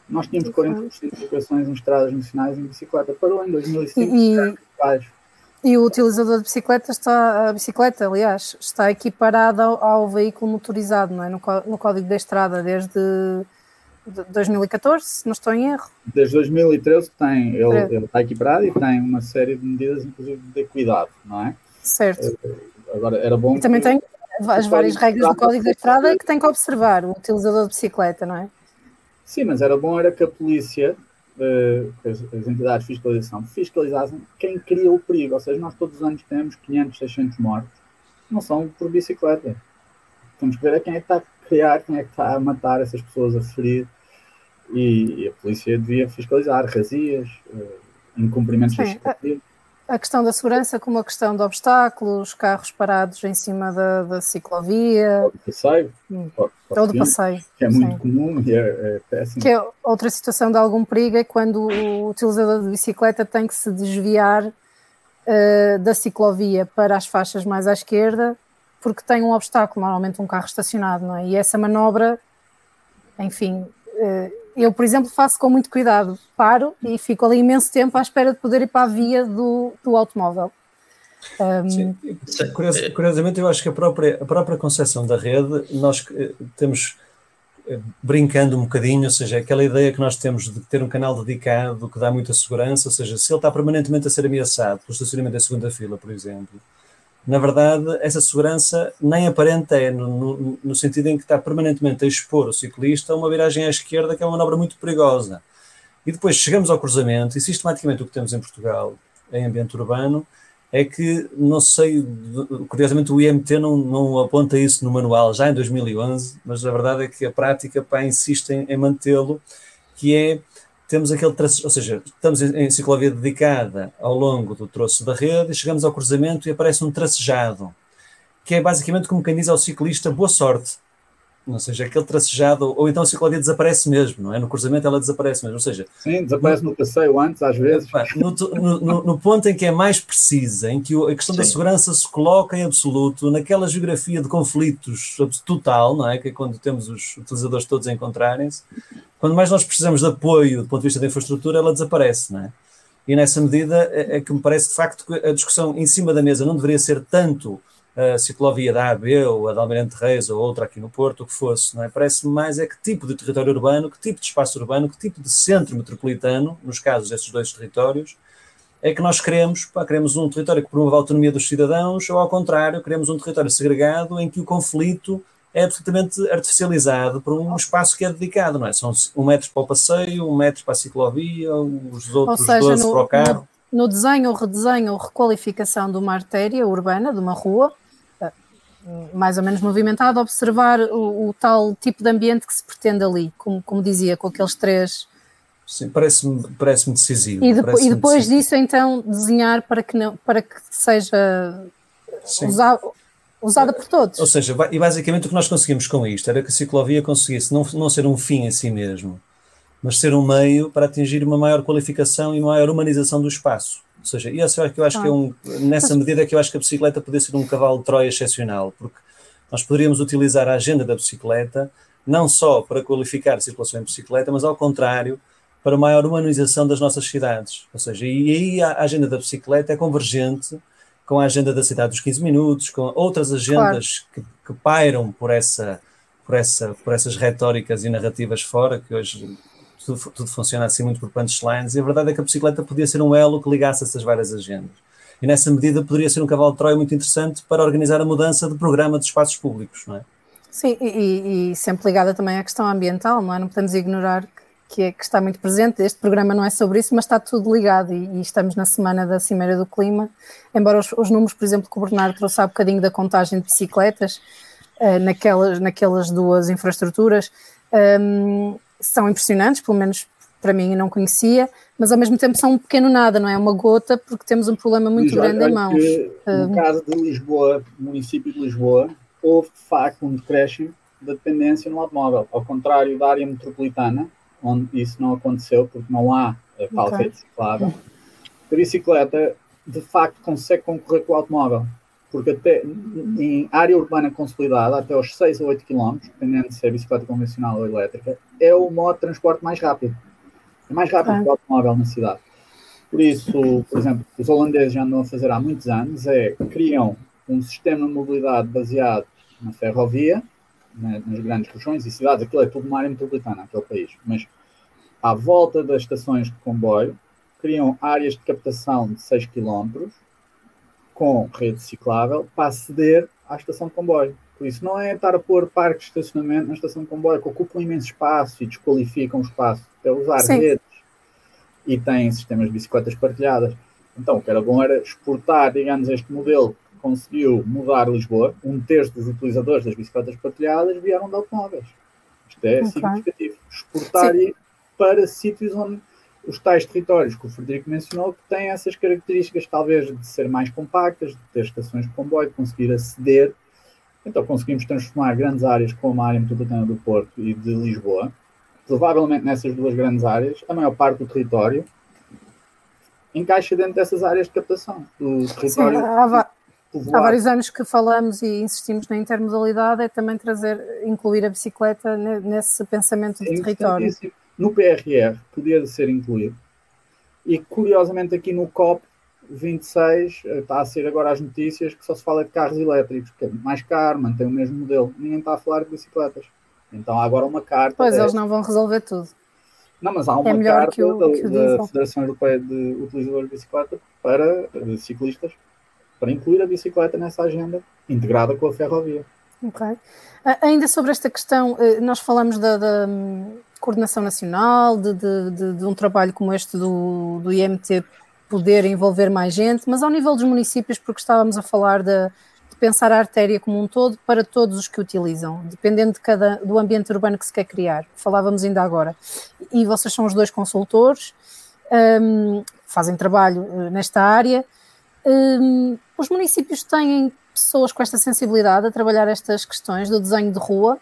Nós tínhamos 40% de locações em estradas nacionais em bicicleta, parou em 2005. E, e o utilizador de bicicleta está, a bicicleta, aliás, está equiparada ao, ao veículo motorizado, não é? No, no código da estrada desde 2014, se não estou em erro. Desde 2013 tem, ele, ele está equiparado e tem uma série de medidas, inclusive de cuidado, não é? Certo. Eh, agora, era bom. E também tem as várias regras do Código da Estrada que tem que observar o utilizador de bicicleta, não é? Sim, mas era bom era que a polícia, eh, as, as entidades de fiscalização, fiscalizassem quem cria o perigo. Ou seja, nós todos os anos temos 500, 600 mortos, não são por bicicleta. Temos que ver a quem é que está a criar, quem é que está a matar essas pessoas, a ferir. E, e a polícia devia fiscalizar razias, uh, incumprimentos Sim, a questão da segurança como a questão de obstáculos, carros parados em cima da, da ciclovia. Ou do passeio. Hum. Ou do passeio. Que é muito sim. comum e é, é péssimo. Que é outra situação de algum perigo é quando o utilizador de bicicleta tem que se desviar uh, da ciclovia para as faixas mais à esquerda porque tem um obstáculo, normalmente um carro estacionado, não é? E essa manobra, enfim, uh, eu, por exemplo, faço com muito cuidado, paro e fico ali imenso tempo à espera de poder ir para a via do, do automóvel. Um... Sim. curiosamente, eu acho que a própria, a própria concepção da rede, nós eh, temos eh, brincando um bocadinho, ou seja, aquela ideia que nós temos de ter um canal dedicado que dá muita segurança, ou seja, se ele está permanentemente a ser ameaçado pelo estacionamento da segunda fila, por exemplo, na verdade, essa segurança nem aparente é, no, no, no, sentido em que está permanentemente a expor o ciclista a uma viragem à esquerda, que é uma manobra muito perigosa. E depois chegamos ao cruzamento, e sistematicamente o que temos em Portugal, em ambiente urbano, é que, não sei, curiosamente o IMT não, não aponta isso no manual já em 2011, mas a verdade é que a prática pá, insiste em, em mantê-lo, que é temos aquele traço, ou seja, estamos em, ciclovia dedicada ao longo do troço da rede chegamos ao cruzamento e aparece um tracejado, que é basicamente como quem diz ao ciclista boa sorte. Ou seja, aquele tracejado, ou então a ciclovia desaparece mesmo, não é? No cruzamento ela desaparece mesmo, ou seja... Sim, desaparece no, no passeio antes, às vezes. No, no, no, ponto em que é mais precisa, em que a questão Sim. da segurança se coloca em absoluto, naquela geografia de conflitos total, não é? Que é quando temos os utilizadores todos a encontrarem-se, quando mais nós precisamos de apoio do ponto de vista da infraestrutura, ela desaparece, não é? E nessa medida é, é que me parece de facto que a discussão em cima da mesa não deveria ser tanto a ciclovia da AB ou a da Almirante Reis ou outra aqui no Porto, o que fosse, não é? Parece-me mais é que tipo de território urbano, que tipo de espaço urbano, que tipo de centro metropolitano, nos casos desses dois territórios, é que nós queremos, pá, queremos um território que promova a autonomia dos cidadãos ou ao contrário, queremos um território segregado em que o conflito é absolutamente artificializado por um espaço que é dedicado, não é? São um metro para o passeio, um metro para a ciclovia, os outros ou seja, 12 no, para o carro. No, no desenho ou redesenho ou requalificação de uma artéria urbana, de uma rua, mais ou menos movimentada, observar o, o, tal tipo de ambiente que se pretende ali, como, como dizia, com aqueles três. Sim, parece-me parece decisivo. E, parece e depois decisivo. disso, então, desenhar para que, não, para que seja usado, usada por todos. Ou seja, e basicamente o que nós conseguimos com isto era que a ciclovia conseguisse não, não ser um fim em si mesmo, mas ser um meio para atingir uma maior qualificação e maior humanização do espaço. Ou seja, e essa é que eu acho que é um, nessa medida é que eu acho que a bicicleta poderia ser um cavalo de Troia excepcional, porque nós poderíamos utilizar a agenda da bicicleta não só para qualificar a circulação em bicicleta, mas ao contrário, para maior humanização das nossas cidades. Ou seja, e aí a agenda da bicicleta é convergente com a agenda da cidade dos 15 minutos, com outras agendas claro. que, que, pairam por, essa, por, essa, por essas retóricas e narrativas fora, que hoje tudo, tudo funciona assim muito por punchlines, e a verdade é que a bicicleta podia ser um elo que ligasse essas várias agendas. E nessa medida poderia ser um cavalo de Troia muito interessante para organizar a mudança de programa de espaços públicos, não é? Sim, e, e sempre ligada também à questão ambiental, não é? Não podemos ignorar que é, que, está muito presente. Este programa não é sobre isso, mas está tudo ligado e, e estamos na semana da Cimeira do Clima. Embora os, os, números, por exemplo, que o Bernardo trouxe há bocadinho da contagem de bicicletas uh, naquelas, naquelas duas infraestruturas um, são impressionantes, pelo menos para mim não conhecia, mas ao mesmo tempo são um pequeno nada, não é? Uma gota, porque temos um problema muito grande em mãos. Que, no caso de Lisboa, município de Lisboa, houve de facto um decréscimo da dependência no automóvel, ao contrário da área metropolitana, onde isso não aconteceu, porque não há falta okay. reciclável. A bicicleta, de facto, consegue concorrer com o automóvel, porque até em área urbana consolidada, até aos 6 ou 8 km, dependendo se é bicicleta convencional ou elétrica, é o modo de transporte mais rápido. É mais rápido okay. que o automóvel na cidade. Por isso, por exemplo, os holandeses já andam a fazer há muitos anos, é criam um sistema de mobilidade baseado na ferrovia, nas grandes regiões e cidades, aquilo é tudo uma área metropolitana, aquele país, mas à volta das estações de comboio, criam áreas de captação de 6 km com rede ciclável para aceder à estação de comboio. Por isso, não é estar a pôr parques de estacionamento na estação de comboio, que ocupam imenso espaço e desqualificam o espaço. É usar Sim. redes e têm sistemas de bicicletas partilhadas. Então, o que era bom era exportar, digamos, este modelo que conseguiu mudar Lisboa. Um terço dos utilizadores das bicicletas partilhadas vieram de automóveis. Isto é okay. significativo. Exportar para sítios onde os tais territórios que o Frederico mencionou, que têm essas características, talvez de ser mais compactas, de ter estações de comboio, de conseguir aceder. Então conseguimos transformar grandes áreas como a área metropolitana do Porto e de Lisboa. Provavelmente nessas duas grandes áreas, a maior parte do território encaixa dentro dessas áreas de captação. Do território Sim, há, há, vários anos que falamos e insistimos na intermodalidade, é também trazer, incluir a bicicleta nesse pensamento de território no PRR podia ser incluído. E curiosamente aqui no COP 26 eh, está a ser agora as notícias que só se fala de carros elétricos, que é mais caro, mantém o mesmo modelo. Ninguém está a falar de bicicletas. Então há agora uma carta. Pois eles não vão resolver tudo. Não, mas há uma é carta o, da, da Federação Europeia de Utilizadores de Bicicleta para de ciclistas para incluir a bicicleta nessa agenda integrada com a ferrovia. Ok. Ainda sobre esta questão, eh, nós falamos da, da coordenação nacional, de, de, de, um trabalho como este do, do IMT poder envolver mais gente, mas ao nível dos municípios, porque estávamos a falar de, de, pensar a artéria como um todo para todos os que utilizam, dependendo de cada, do ambiente urbano que se quer criar. Falávamos ainda agora. E vocês são os dois consultores, um, fazem trabalho uh, nesta área. Um, os municípios têm pessoas com esta sensibilidade a trabalhar estas questões do desenho de rua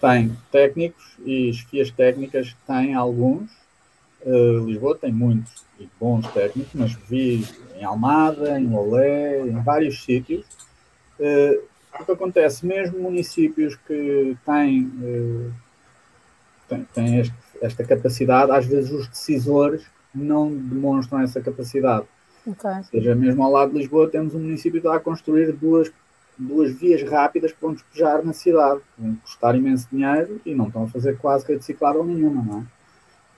tem técnicos e esquias técnicas tem alguns. Uh, Lisboa tem muitos e bons técnicos, mas vi em Almada, em Olé, em vários sítios. Uh, o que acontece, mesmo municípios que têm, uh, têm, têm este, esta capacidade, às vezes os decisores não demonstram essa capacidade. Okay. Ou seja, mesmo ao lado de Lisboa temos um município que está a construir duas duas vias rápidas para despejar na cidade. Vão custar imenso dinheiro e não estão a fazer quase rede ciclável nenhuma, não é?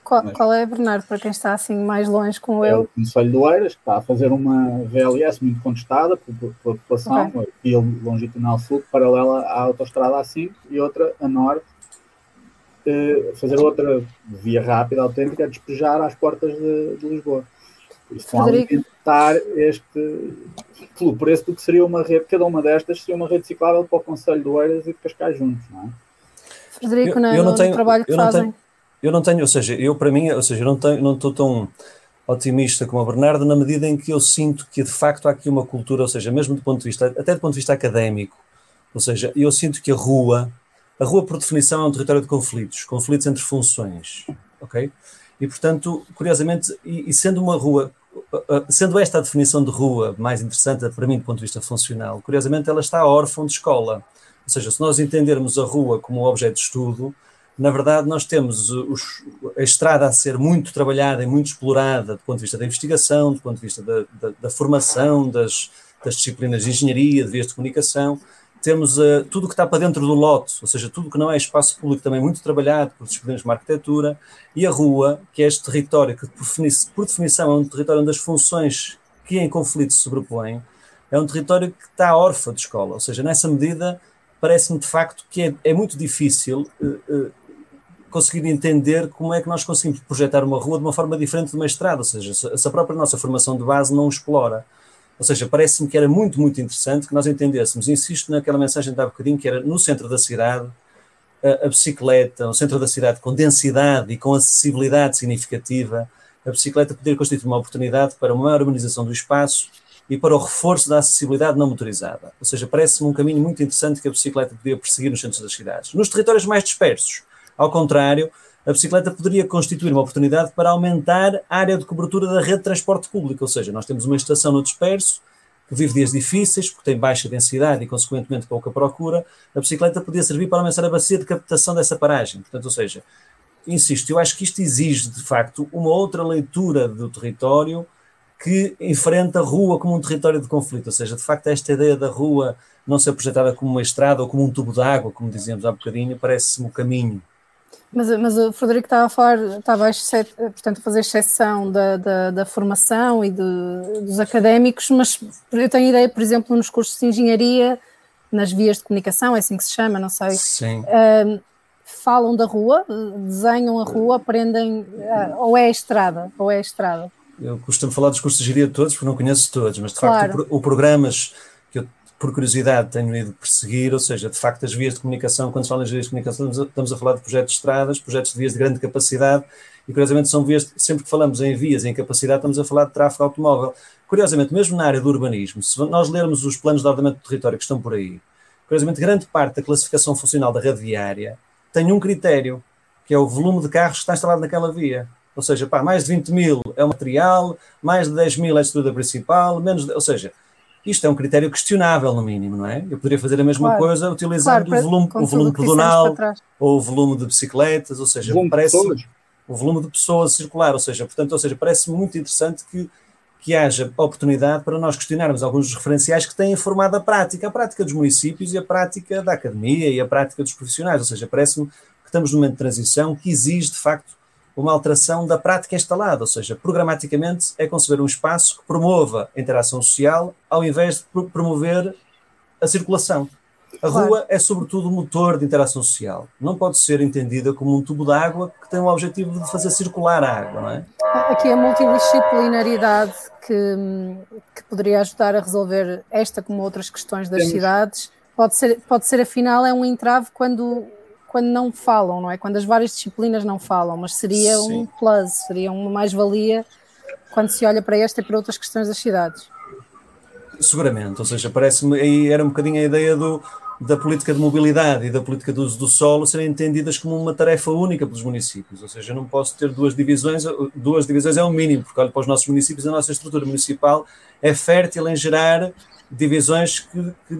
Qual, Mas, qual, é, Bernardo, para quem está assim mais longe com é eu? O Conselho de Oeiras, que está a fazer uma VLS muito contestada pela população, okay. via longitudinal sul, paralela à autostrada A5 e outra a norte, eh, fazer outra via rápida, autêntica, a despejar às portas de, de Lisboa. Estão a alimentar este, pelo preço do que seria uma rede, cada uma destas seria uma rede ciclável para o Conselho de Oeiras e de Cascais juntos, não é? Frederico, eu, eu não tenho, trabalho que eu fazem. Tenho, eu não tenho, ou seja, eu para mim, ou seja, eu não, tenho, não estou tão otimista como o Bernardo na medida em que eu sinto que de facto há aqui uma cultura, ou seja, mesmo do ponto de vista, até do ponto de vista académico, ou seja, eu sinto que a rua, a rua por definição é um território de conflitos, conflitos entre funções, ok? E portanto, curiosamente, e, e sendo uma rua sendo esta a definição de rua mais interessante para mim do ponto de vista funcional, curiosamente ela está órfã de escola. Ou seja, se nós entendermos a rua como objeto de estudo, na verdade nós temos os, a estrada a ser muito trabalhada e muito explorada do ponto de vista da investigação, do ponto de vista da, da, da formação, das, das disciplinas de engenharia, de vias de comunicação, temos uh, tudo que está para dentro do lote, ou seja, tudo que não é espaço público também muito trabalhado por disciplinas como arquitetura, e a rua, que é este território que, por definição, é um território onde as funções que em conflito se sobrepõem, é um território que está órfão de escola, ou seja, nessa medida, parece-me de facto que é, é muito difícil uh, uh, conseguir entender como é que nós conseguimos projetar uma rua de uma forma diferente de uma estrada, ou seja, se a própria nossa formação de base não explora. Ou seja, parece-me que era muito, muito interessante que nós entendêssemos, insisto naquela mensagem de há bocadinho, que era no centro da cidade, a, a bicicleta, o centro da cidade com densidade e com acessibilidade significativa, a bicicleta poder constituir uma oportunidade para uma maior urbanização do espaço e para o reforço da acessibilidade não motorizada. Ou seja, parece-me um caminho muito interessante que a bicicleta poderia perseguir nos centros das cidades. Nos territórios mais dispersos, ao contrário, a bicicleta poderia constituir uma oportunidade para aumentar a área de cobertura da rede de transporte público, ou seja, nós temos uma estação no disperso que vive dias difíceis, porque tem baixa densidade e, consequentemente, pouca procura, a bicicleta podia servir para aumentar a bacia de captação dessa paragem. Portanto, ou seja, insisto, eu acho que isto exige, de facto, uma outra leitura do território que enfrenta a rua como um território de conflito, ou seja, de facto, esta ideia da rua não ser projetada como uma estrada ou como um tubo de água, como dizíamos há bocadinho, parece-me o caminho mas, mas o Frederico estava a falar, estava a, portanto, a fazer exceção da, da, da formação e de, dos académicos, mas eu tenho ideia, por exemplo, nos cursos de engenharia, nas vias de comunicação, é assim que se chama, não sei. Sim. Uh, falam da rua, desenham a rua, aprendem, uh, ou é a estrada, ou é a estrada. Eu costumo falar dos cursos de engenharia todos, porque não conheço todos, mas de claro. facto o, o programas por curiosidade, tenho ido perseguir, ou seja, de facto, as vias de comunicação, quando se fala em vias de comunicação, estamos a falar de projetos de estradas, projetos de vias de grande capacidade, e curiosamente são vias, sempre que falamos em vias em capacidade, estamos a falar de tráfego automóvel. Curiosamente, mesmo na área do urbanismo, se nós lermos os planos de ordenamento do território que estão por aí, curiosamente, grande parte da classificação funcional da rede viária tem um critério, que é o volume de carros que está instalado naquela via. Ou seja, pá, mais de 20 mil é o material, mais de 10 mil é a estrutura principal, menos de, ou seja, isto é um critério questionável, no mínimo, não é? Eu poderia fazer a mesma claro. coisa utilizando claro, o volume, o volume pedonal ou o volume de bicicletas, ou seja, volume parece o volume de pessoas circular, ou seja, portanto, ou seja, parece muito interessante que, que haja oportunidade para nós questionarmos alguns dos referenciais que têm formado a prática, a prática dos municípios e a prática da academia e a prática dos profissionais, ou seja, parece-me que estamos num momento de transição que exige, de facto, uma alteração da prática instalada, ou seja, programaticamente é conceber um espaço que promova a interação social ao invés de promover a circulação. A claro. rua é, sobretudo, o motor de interação social. Não pode ser entendida como um tubo de água que tem o objetivo de fazer circular a água, não é? Aqui a multidisciplinaridade que, que poderia ajudar a resolver esta como outras questões das Temos. cidades pode ser, pode ser, afinal, é um entrave quando quando não falam, não é? Quando as várias disciplinas não falam, mas seria Sim. um plus, seria uma mais-valia quando se olha para esta e para outras questões das cidades. Seguramente, ou seja, parece-me aí era um bocadinho a ideia do, da política de mobilidade e da política do uso do solo serem entendidas como uma tarefa única pelos municípios, ou seja, eu não posso ter duas divisões, duas divisões é o mínimo, porque olho para os nossos municípios, a nossa estrutura municipal é fértil em gerar divisões que, que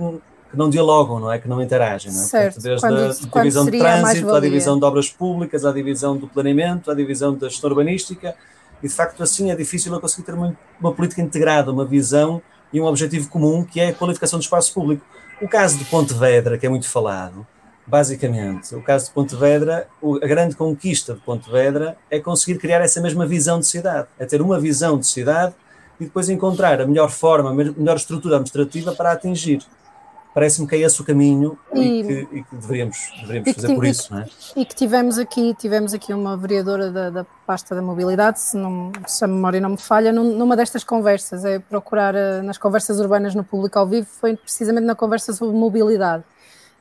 que não dialogam, não é? Que não interagem, não é? Certo. Portanto, desde quando, a divisão de trânsito, à divisão de obras públicas, à divisão do planeamento, à divisão da gestão urbanística, e de facto assim é difícil eu conseguir ter uma, uma política integrada, uma visão e um objetivo comum que é a qualificação do espaço público. O caso de Pontevedra, que é muito falado, basicamente, o caso de Pontevedra, a grande conquista de Pontevedra é conseguir criar essa mesma visão de cidade, é ter uma visão de cidade e depois encontrar a melhor forma, a melhor estrutura administrativa para atingir parece-me que é esse o caminho e, e, que, e que, deveríamos, deveríamos que fazer por isso, não é? E que tivemos aqui, tivemos aqui uma vereadora da, da pasta da mobilidade, se, não, se a memória não me falha, numa destas conversas, é procurar eh, nas conversas urbanas no público ao vivo, foi precisamente na conversa sobre mobilidade.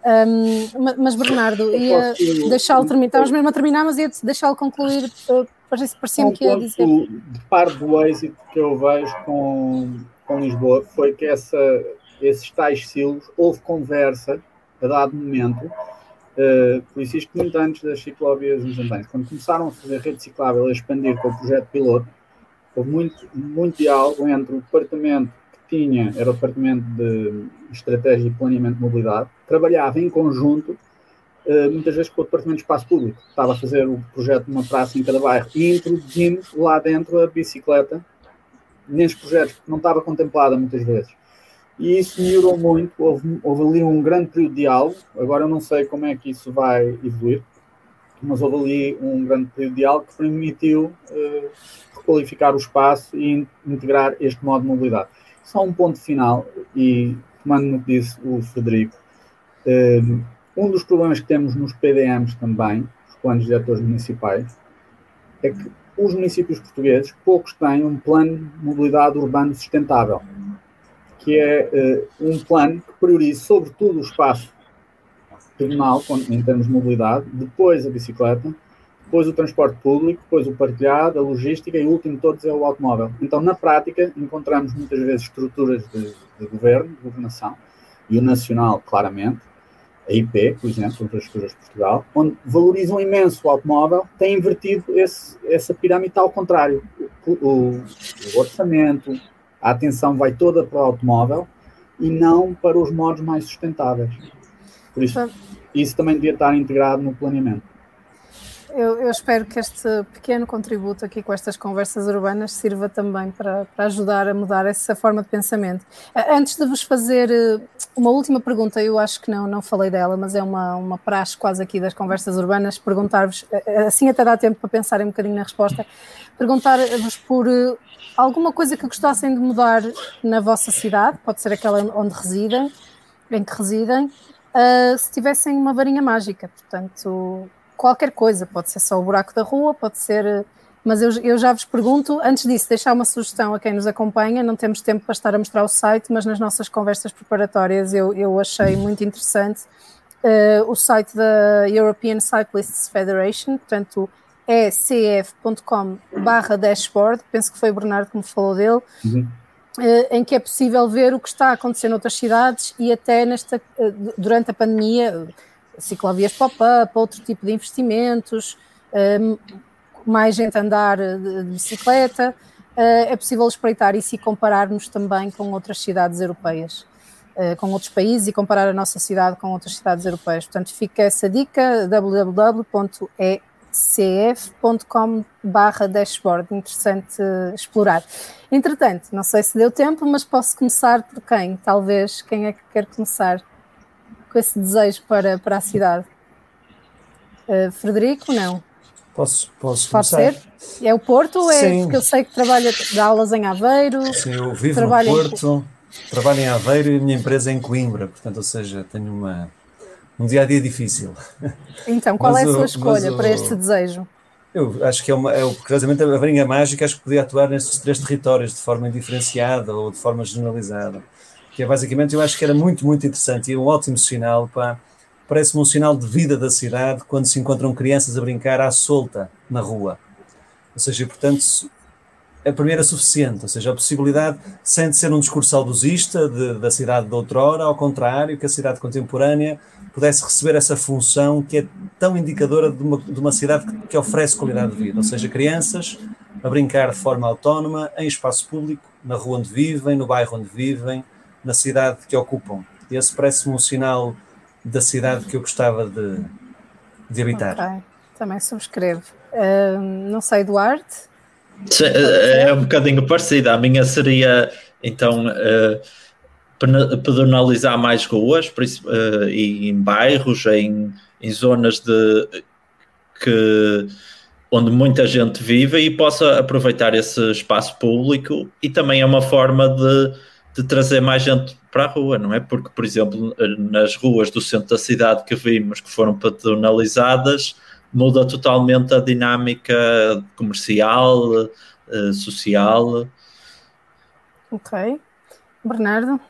Um, mas Bernardo, ia deixá-lo terminar, estávamos mesmo a terminar, mas ia deixá-lo concluir, eh, parecia-me que ia dizer. De parte do êxito que eu vejo com, com Lisboa foi que essa esses tais silos, houve conversa a dado momento, uh, por isso isto muito antes das ciclovias nos andares. Quando começaram a fazer rede ciclável a expandir com o projeto piloto, houve muito, muito diálogo entre o departamento que tinha, era o departamento de estratégia e planeamento de mobilidade, trabalhava em conjunto Uh, muitas vezes com o Departamento de Espaço Público. Estava a fazer o projeto de uma praça em cada bairro e introduzimos lá dentro a bicicleta nesses projetos, que não estava contemplada muitas vezes e isso melhorou muito. Houve, houve ali um grande período de diálogo. Agora eu não sei como é que isso vai evoluir, mas houve ali um grande período de diálogo que permitiu uh, requalificar o espaço e integrar este modo de mobilidade. Só um ponto final, e tomando no que disse o Frederico, uh, um dos problemas que temos nos PDMs também, os planos diretores municipais, é que os municípios portugueses, poucos têm um plano de mobilidade urbano sustentável que é uh, um plano que priorize sobretudo o espaço pedonal em termos de mobilidade, depois a bicicleta, depois o transporte público, depois o partilhado, a logística e o último de todos é o automóvel. Então, na prática, encontramos muitas vezes estruturas de, de governo, de governação, e o nacional, claramente, a IP, por exemplo, Infraestruturas de Portugal, onde valorizam imenso o automóvel, tem invertido esse, essa pirâmide ao contrário. O, o, o, orçamento, a atenção vai toda para o automóvel e não para os modos mais sustentáveis. Por isso, isso também devia estar integrado no planeamento. Eu, eu, espero que este pequeno contributo aqui com estas conversas urbanas sirva também para, para, ajudar a mudar essa forma de pensamento. Antes de vos fazer eh, uma última pergunta, eu acho que não, não falei dela, mas é uma, uma praxe quase aqui das conversas urbanas, perguntar-vos, eh, eh, assim até dá tempo para pensarem um bocadinho na resposta, perguntar-vos por alguma coisa que gostassem de mudar na vossa cidade, pode ser aquela onde residem, em que residem, se tivessem uma varinha mágica, portanto qualquer coisa, pode ser só o buraco da rua, pode ser. Mas eu, eu já vos pergunto, antes disso, deixar uma sugestão a quem nos acompanha. Não temos tempo para estar a mostrar o site, mas nas nossas conversas preparatórias eu, eu achei muito interessante uh, o site da European Cyclists Federation, portanto é cf.com barra dashboard, penso que foi o Bernardo que me falou dele, uhum. uh, em que é possível ver o que está acontecendo em outras cidades e até nesta, durante a pandemia ciclovias pop-up, outro tipo de investimentos, um, mais gente andar de, bicicleta. Uh, é possível espreitar isso e compararmos também com outras cidades europeias, uh, com outros países e comparar a nossa cidade com outras cidades europeias. Portanto, fica essa dica: www.ecf.com dashboard. Interessante explorar. Entretanto, não sei se deu tempo, mas posso começar por quem? Talvez quem é que quer começar? Com esse desejo para, para a cidade? Uh, Frederico, não? Posso, posso Pode começar? ser? É o Porto ou é Sim. porque eu sei que trabalha de aulas em Aveiro? Sim, eu vivo no Porto, em... trabalho em Aveiro e a minha empresa é em Coimbra, portanto, ou seja, tenho uma, um dia a dia difícil. Então, qual mas é a sua escolha para este desejo? Eu acho que é uma, é, curiosamente, a varinha mágica acho que podia atuar nestes três territórios de forma indiferenciada ou de forma generalizada que é basicamente, eu acho que era muito, muito interessante e um ótimo sinal, para parece-me um sinal de vida da cidade quando se encontram crianças a brincar à solta na rua. Ou seja, portanto, a primeira é suficiente, ou seja, a possibilidade, sem de ser um discurso saudosista de, da cidade de outrora, ao contrário, que a cidade contemporânea pudesse receber essa função que é tão indicadora de uma, de uma cidade que, que oferece qualidade de vida, ou seja, crianças a brincar de forma autónoma, em espaço público, na rua onde vivem, no bairro onde vivem, na cidade que ocupam. Esse parece-me um sinal da cidade que eu gostava de, de habitar. Okay. Também subscrevo. Uh, não sei, Duarte? É, é um bocadinho parecida. A minha seria, então, uh, pedonalizar mais ruas uh, e em bairros, em, em zonas de que onde muita gente vive e possa aproveitar esse espaço público e também é uma forma de de trazer mais gente para a rua, não é? Porque, por exemplo, nas ruas do centro da cidade que vimos que foram patronalizadas, muda totalmente a dinâmica comercial, eh, social. Ok. Bernardo?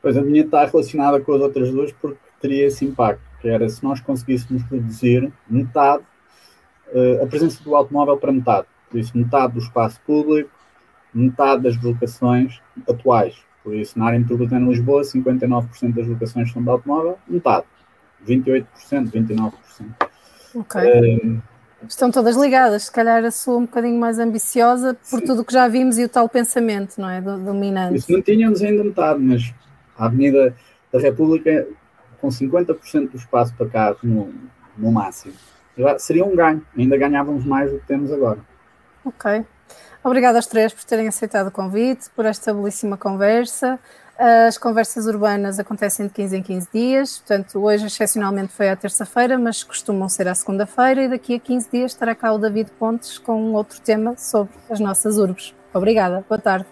Pois a minha está relacionada com as outras duas porque teria esse impacto, que era se nós conseguíssemos reduzir metade uh, a presença do automóvel para metade. Por isso, metade do espaço público, metade das locações atuais. Por isso, na área metropolitana de Lisboa, 59% das locações são de automóvel, metade. 28%, 29%. Ok. Um, Estão todas ligadas, se calhar a sua um bocadinho mais ambiciosa por sim. tudo o que já vimos e o tal pensamento, não é? Dominante. Isso não tínhamos ainda metade, mas a Avenida da República com 50% do espaço para carro no, no máximo. Já seria um ganho, ainda ganhávamos mais do que temos agora. Ok. Obrigada aos três por terem aceitado o convite, por esta belíssima conversa. As conversas urbanas acontecem de 15 em 15 dias, portanto, hoje excepcionalmente foi à terça-feira, mas costumam ser à segunda-feira, e daqui a 15 dias estará cá o David Pontes com um outro tema sobre as nossas urbes. Obrigada, boa tarde.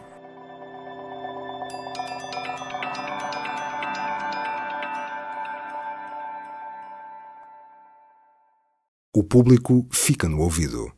O público fica no ouvido.